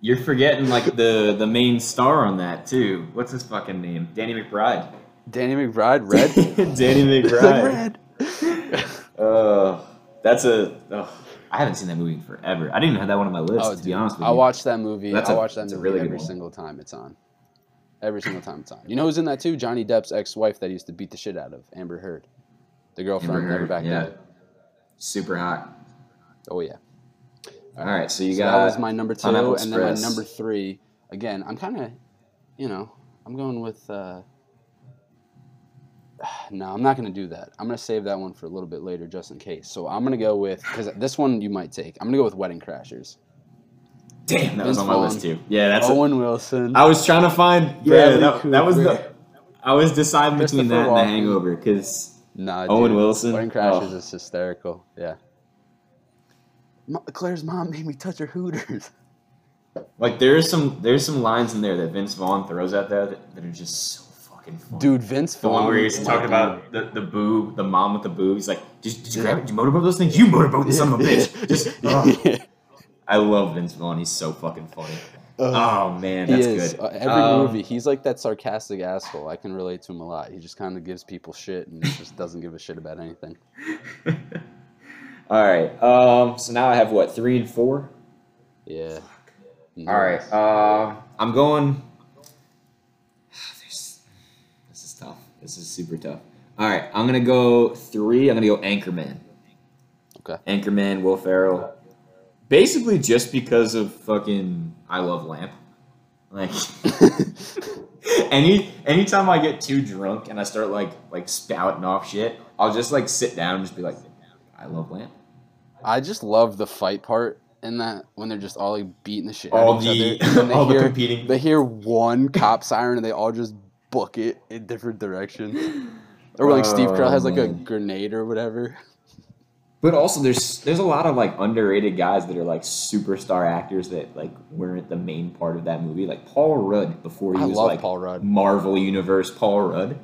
You're forgetting like the the main star on that too. What's his fucking name? Danny McBride. Danny McBride, Red. [laughs] Danny [laughs] McBride. Red. Uh, that's a. Oh, I haven't seen that movie in forever. I didn't even have that one on my list. Oh, to be honest with I you. watch that movie. That's I a- watch that movie really every single time it's on. Every single time it's on. You know who's in that too? Johnny Depp's ex-wife that he used to beat the shit out of, Amber Heard, the girlfriend Amber never Heard, back yeah. Super hot. Oh yeah. All right, so you so got. that was my number two, and then my number three. Again, I'm kind of, you know, I'm going with. uh [sighs] No, I'm not gonna do that. I'm gonna save that one for a little bit later, just in case. So I'm gonna go with because this one you might take. I'm gonna go with Wedding Crashers. Damn, that was on my Vaughn. list too. Yeah, that's. a- Owen Wilson. I was trying to find. Yeah, that, that was the. I was deciding between that and The Hangover because Nah, Owen dude, Wilson? Wedding Crashers Oh. is hysterical. Yeah. Claire's mom made me touch her hooters. [laughs] like there's some there's some lines in there that Vince Vaughn throws out there that, that are just so fucking funny. Dude, Vince Vaughn. The one Vaughn where he's talking about the, the boob, the mom with the boob. He's like, did, did you grab it? Did you motorboat those things? You motorboat the son of a [laughs] bitch. Just, [laughs] ugh. I love Vince Vaughn. He's so fucking funny. Oh man, he that's is. good. Uh, every Um, movie, he's like that sarcastic asshole. I can relate to him a lot. He just kind of gives people shit and [laughs] just doesn't give a shit about anything. [laughs] All right. Um. So now I have what three and four. Yeah. All right. Uh, I'm going. [sighs] This is tough. This is super tough. All right. I'm gonna go three. I'm gonna go Anchorman. Okay. Anchorman, Will Ferrell. Basically, just because of fucking I love Lamp. Like [laughs] any anytime I get too drunk and I start like like spouting off shit, I'll just like sit down and just be like, I love Lamp. I just love the fight part in that when they're just all like beating the shit All out of the- each other. [laughs] and then they all the hear, competing- They hear one cop siren and they all just book it in different directions. Or like Steve Carell has like a Oh, grenade or whatever. But also, there's there's a lot of like underrated guys that are like superstar actors that like weren't the main part of that movie. Like Paul Rudd before he I was like Paul Rudd. Marvel Universe Paul Rudd.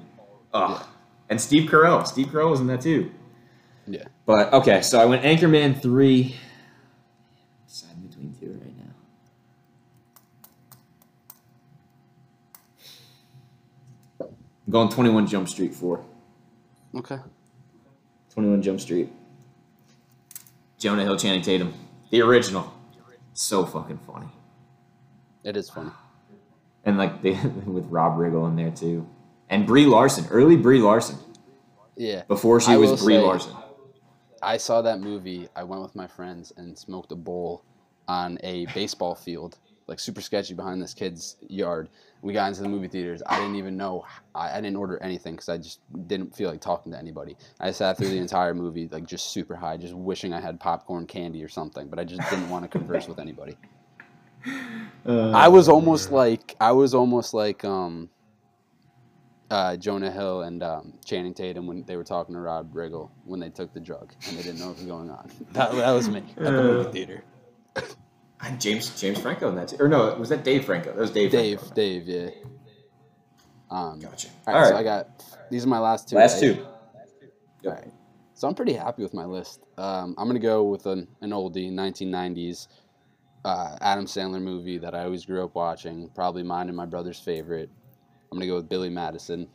Ugh. And Steve Carell. Steve Carell was in that too. Yeah. But okay, so I went Anchorman three. Deciding between two right now. I'm going 21 Jump Street four. Okay. 21 Jump Street. Jonah Hill, Channing Tatum, the original. So fucking funny, It is funny. and like they [laughs] with Rob Riggle in there too, and Brie Larson, early Brie Larson, Yeah. before she I was Brie say- Larson. I saw that movie. I went with my friends and smoked a bowl on a baseball field, like super sketchy behind this kid's yard. We got into the movie theaters. I didn't even know. I, I didn't order anything because I just didn't feel like talking to anybody. I sat through the entire movie like just super high, just wishing I had popcorn, candy, or something. But I just didn't want to converse with anybody. I was almost like I was almost like um, uh, Jonah Hill and um, Channing Tatum when they were talking to Rob Riggle when they took the drug and they didn't know what was going on. [laughs] That, that was me at the movie theater. And James James Franco in that. Or no, was that Dave Franco? That was Dave. Dave, Franco. Dave, yeah. Um, Gotcha. all All right, right, so I got these are my last two. last right? two. All right. So I'm pretty happy with my list. Um, I'm gonna go with an, an oldie, 1990s uh, Adam Sandler movie that I always grew up watching. Probably mine and my brother's favorite. I'm gonna go with Billy Madison.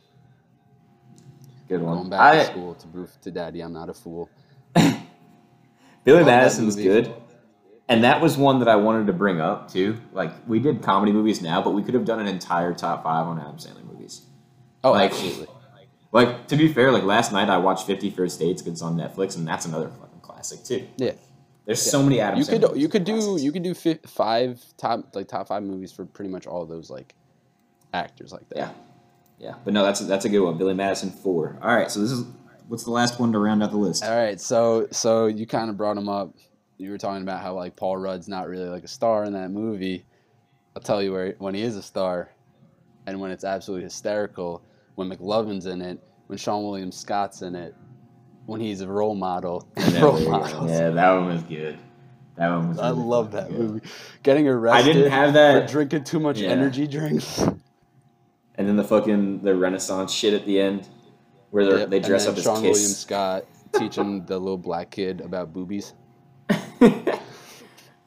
Good one. Going back I, to school to prove to daddy I'm not a fool. [laughs] Billy Madison's good. And that was one that I wanted to bring up too. Like we did comedy movies now, but we could have done an entire top five on Adam Sandler movies. Oh, Like- absolutely. Like to be fair, like last night I watched Fifty First Dates because it's on Netflix, and that's another fucking classic too. Yeah. There's so many Adam. You Sandler could movies you could do classics. you could do fi- five top like top five movies for pretty much all those like actors like that. Yeah, yeah. But no, that's a, that's a good one. Billy Madison four. All right, so this is what's the last one to round out the list? All right, so so you kind of brought him up. You were talking about how like Paul Rudd's not really like a star in that movie. I'll tell you where when he is a star, and when it's absolutely hysterical. When McLovin's in it, when Seann William Scott's in it, when he's a role model. [laughs] Yeah, role models. Yeah, that one was good. That one was. I really love that good. movie. Getting arrested. I didn't have for that- drinking too much Yeah. energy drinks. [laughs] And then the fucking the Renaissance shit at the end, where Yep, they dress up as Seann William Scott teaching the little black kid about boobies. [laughs]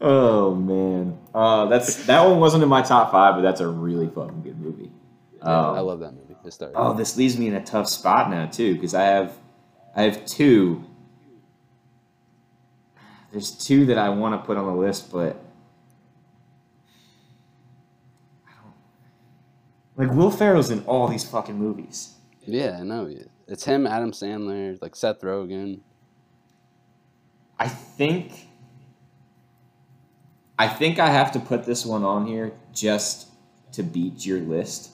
oh man, uh, that's that one wasn't in my top five, but that's a really fucking good movie. Yeah, Um, I love that movie. Oh, this leaves me in a tough spot now too, because I have, I have two. There's two that I want to put on the list, but Like Will Ferrell's in all these fucking movies. Yeah, I know. It's him, Adam Sandler, like Seth Rogen. I think. I think I have to put this one on here just to beat your list.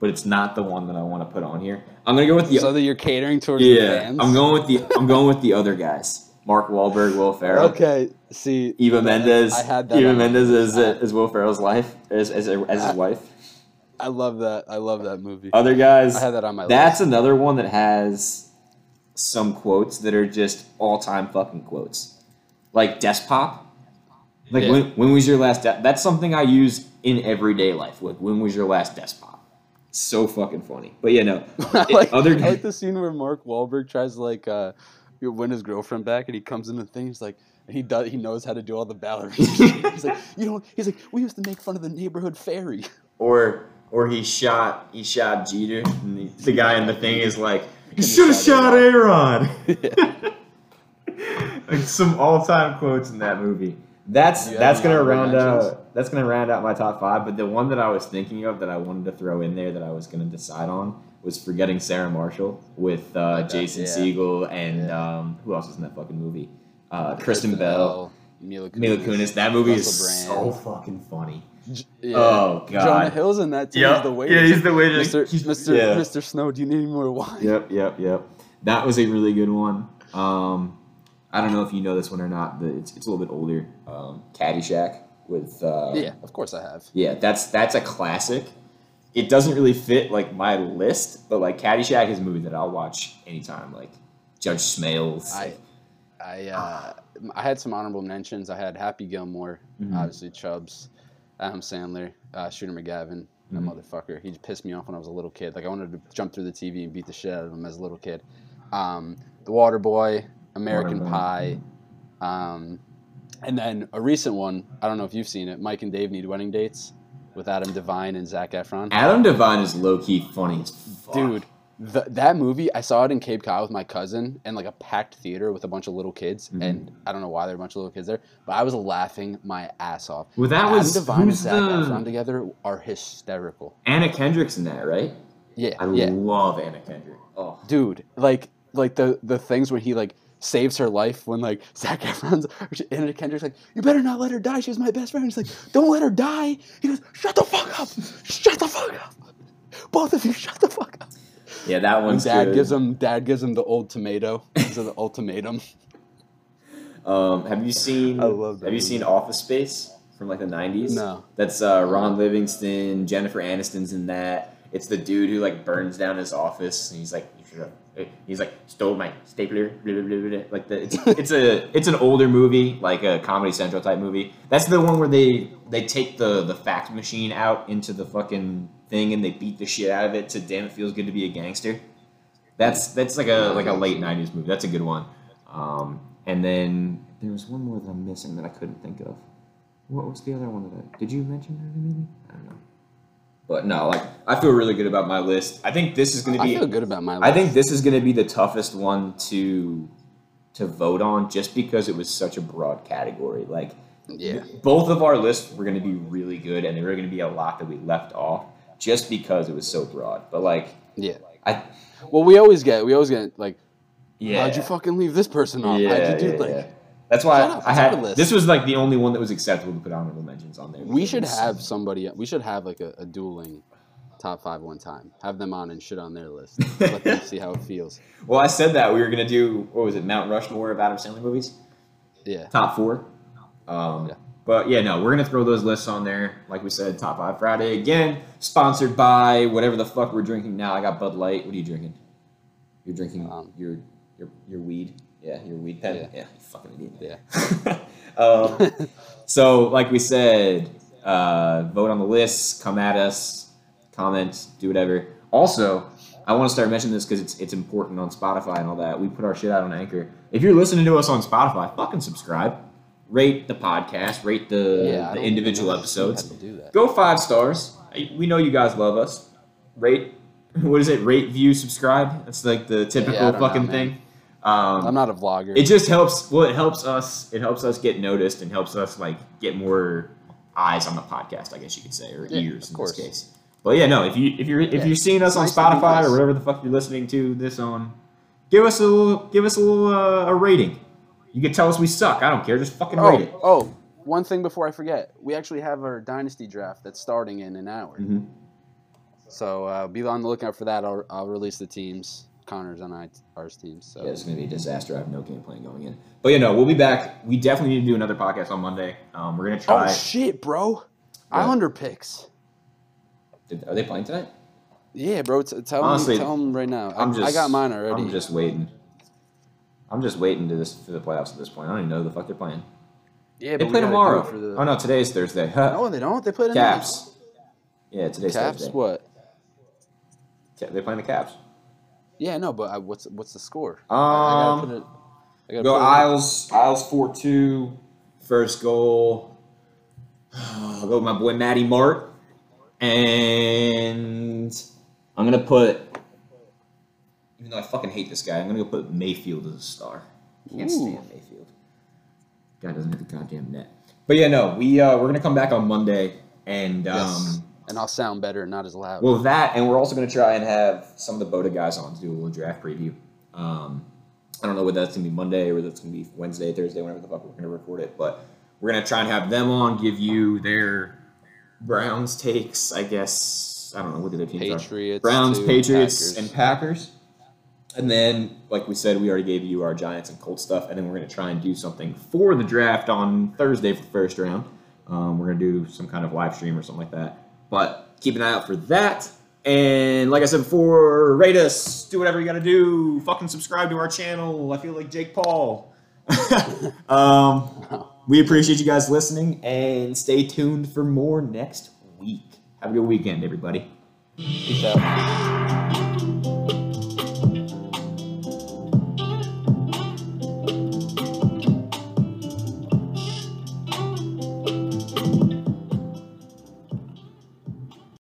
but it's not the one that I want to put on here. I'm gonna go with the so that you're catering towards the yeah. fans. I'm going with the I'm going with the other guys. Mark Wahlberg, Will Ferrell. Okay, see, Eva Mendes. I had that Eva Mendes as I- as Will Ferrell's life as as, as his wife. I love that. I love that movie. Other guys. I had that on my That's list. another one that has some quotes that are just all time fucking quotes, like Despop. Like Yeah. when when was your last? De- that's something I use in everyday life. Like when was your last Despop? So fucking funny. But yeah, no. [laughs] I like, other I like the scene where Mark Wahlberg tries to like uh, win his girlfriend back, and he comes in the thing. He's like, and he does. He knows how to do all the ballerina. [laughs] he's like, you know, he's like, we used to make fun of the neighborhood fairy. or or he shot he shot Jeter, and the, the guy in the thing is like, you should have shot shot Aaron. [laughs] like some all time quotes in that movie. That's Do you have that's gonna round out that's gonna round out my top five. But the one that I was thinking of that I wanted to throw in there that I was gonna decide on was forgetting Sarah Marshall with uh, Okay, Jason yeah. Segel and Yeah. um, who else was in that fucking movie? Uh, Kristen Bell, Mila Kunis. Mila Kunis. That movie is Russell so fucking funny. J- yeah. Oh, God. Jonah Hill's in that too. Yep. He's the waiter. Yeah, he's the waiter. Mr. Mr. Mr. Snow, do you need any more wine? Yep, yep, yep. That was a really good one. Um, I don't know if you know this one or not, but it's, it's a little bit older. Um, Caddyshack with uh, Yeah, of course I have. yeah. That's that's a classic. It doesn't really fit like my list, but like Caddyshack is a movie that I'll watch anytime. Like Judge Smails. I, I, uh, I had some honorable mentions. I had Happy Gilmore, Mhm. obviously Chubbs, Adam Sandler, uh, Shooter McGavin, that Mhm. motherfucker. He just pissed me off when I was a little kid. Like I wanted to jump through the TV and beat the shit out of him as a little kid. Um, the Water Boy, American Pie, um, and then a recent one. I don't know if you've seen it. Mike and Dave need wedding dates with Adam Devine and Zac Efron. Adam Devine is low key funny as fuck. Dude, th- that movie, I saw it in Cape Cod with my cousin in like a packed theater with a bunch of little kids. Mhm. And I don't know why there were a bunch of little kids there, but I was laughing my ass off. Well, that Adam was Devine and who's Zac Efron together are hysterical. Anna Kendrick's in that, right? Yeah, I yeah. love Anna Kendrick. Oh, Dude, like like the the things when he like saves her life when like [laughs] Zac Efron's and Kendrick's like, you better not let her die. She was my best friend. He's like, don't let her die. He goes, shut the fuck up. Shut the fuck up. Both of you, shut the fuck up. yeah, that And one's dad good. gives him dad gives him the old tomato. These are the [laughs] ultimatum. Um, have you seen? I love that Have you movie. seen Office Space from like the nineties? No. That's uh, Ron Livingston, Jennifer Aniston's in that. It's the dude who like burns down his office, and he's like, "You should have." He's like, "Stole my stapler." Blah, blah, blah. Like the, it's, [laughs] it's a it's an older movie, like a Comedy Central type movie. That's the one where they they take the the fax machine out into the fucking thing and they beat the shit out of it to "Damn, it feels good to be a gangster." That's that's like a like a late '90s movie. That's a good one. Um, and then there was one more that I'm missing that I couldn't think of. What was the other one that I did you mention that maybe? I don't know. But no, like I feel really good about my list. I think this is going to be. I feel good about my life. I think this is going to be the toughest one to to vote on, just because it was such a broad category. Like yeah. both of our lists were going to be really good, and there were going to be a lot that we left off just because it was so broad. But like, Yeah. I Well, we always get we always get like, yeah, how'd you fucking leave this person off? Yeah, how'd you do yeah, like? yeah. That's why Shut up, I had our list. this was like the only one that was acceptable to put honorable mentions on there. We should have somebody. We should have like a, a dueling top five one time. Have them on and shit on their list. Let them [laughs] see how it feels. Well, I said that we were gonna do what was it, Mount Rushmore of Adam Sandler movies, Yeah. top four. Um, Yeah. But yeah, no, we're gonna throw those lists on there. Like we said, top five Friday again, sponsored by whatever the fuck we're drinking now. I got Bud Light. What are you drinking? You're drinking Um, your your your weed. Yeah, your weed pen. Yeah. Yeah, you fucking idiot. Yeah. [laughs] um, so, like we said, uh, vote on the list. come at us, comment, do whatever. Also, I want to start mentioning this because it's it's important on Spotify and all that. We put our shit out on Anchor. If you're listening to us on Spotify, fucking subscribe, rate the podcast, rate the, yeah. The individual know episodes. do that. Go five stars. We know you guys love us. Rate. [laughs] What is it? Rate, view, subscribe. That's like the typical Yeah, know, fucking man. thing. Um, I'm not a vlogger. it just helps. Well, it helps us. It helps us get noticed and helps us like get more eyes on the podcast. I guess you could say, or Yeah, ears in course. this case. But yeah, no. If you if you're if Yeah, you're seeing us on nice Spotify or whatever the fuck you're listening to this on, give us a little give us a little uh, a rating. You can tell us we suck. I don't care. Just fucking rate it. Oh, one thing before I forget. We actually have our dynasty draft that's starting in an hour. Mhm. So uh, be on the lookout for that. I'll, I'll release the teams, Connor's and I, ours teams. So Yeah, it's going to be a disaster. I have no game plan going in. But you know, we'll be back. We definitely need to do another podcast on Monday. Um, we're going to try. oh shit, bro! Islander picks. Did- Are they playing tonight? Yeah, bro. T- tell Honestly, them, tell them right now. I, I'm just. I got mine already. I'm just waiting. I'm just waiting to this for the playoffs at this point. I don't even know who the fuck they're playing. yeah, They but play tomorrow. For the... Oh no, today's Thursday. Huh. No, they don't. They play tonight. Caps. Yeah, today's Caps. Thursday. What? Ca- They're playing the Caps. Yeah, no, but I, what's what's the score? Um, I, I gotta put it. I gotta Go put it- Isles. Isles four two. First goal. [sighs] I'll go with my boy Matty Mart, and I'm gonna put. Even though I fucking hate this guy, I'm gonna go put Mayfield as a star. Can't Ooh. stand Mayfield. Guy doesn't hit the goddamn net. But yeah, no, we uh, we're gonna come back on Monday, and um, Yes. And I'll sound better, and not as loud. well, that, and we're also going to try and have some of the Boda guys on to do a little draft preview. Um, I don't know whether that's going to be Monday or whether it's going to be Wednesday, Thursday, whenever the fuck we're going to record it. But we're going to try and have them on, give you their Browns takes, I guess. I don't know what the other teams are. Patriots, Browns, Patriots, Packers. and Packers. And then, like we said, we already gave you our Giants and Colts stuff, and then we're going to try and do something for the draft on Thursday for the first round. Um, we're going to do some kind of live stream or something like that. But keep an eye out for that. And like I said before, rate us, do whatever you got to do. Fucking subscribe to our channel. I feel like Jake Paul. [laughs] um, we appreciate you guys listening, and stay tuned for more next week. Have a good weekend, everybody. Peace out.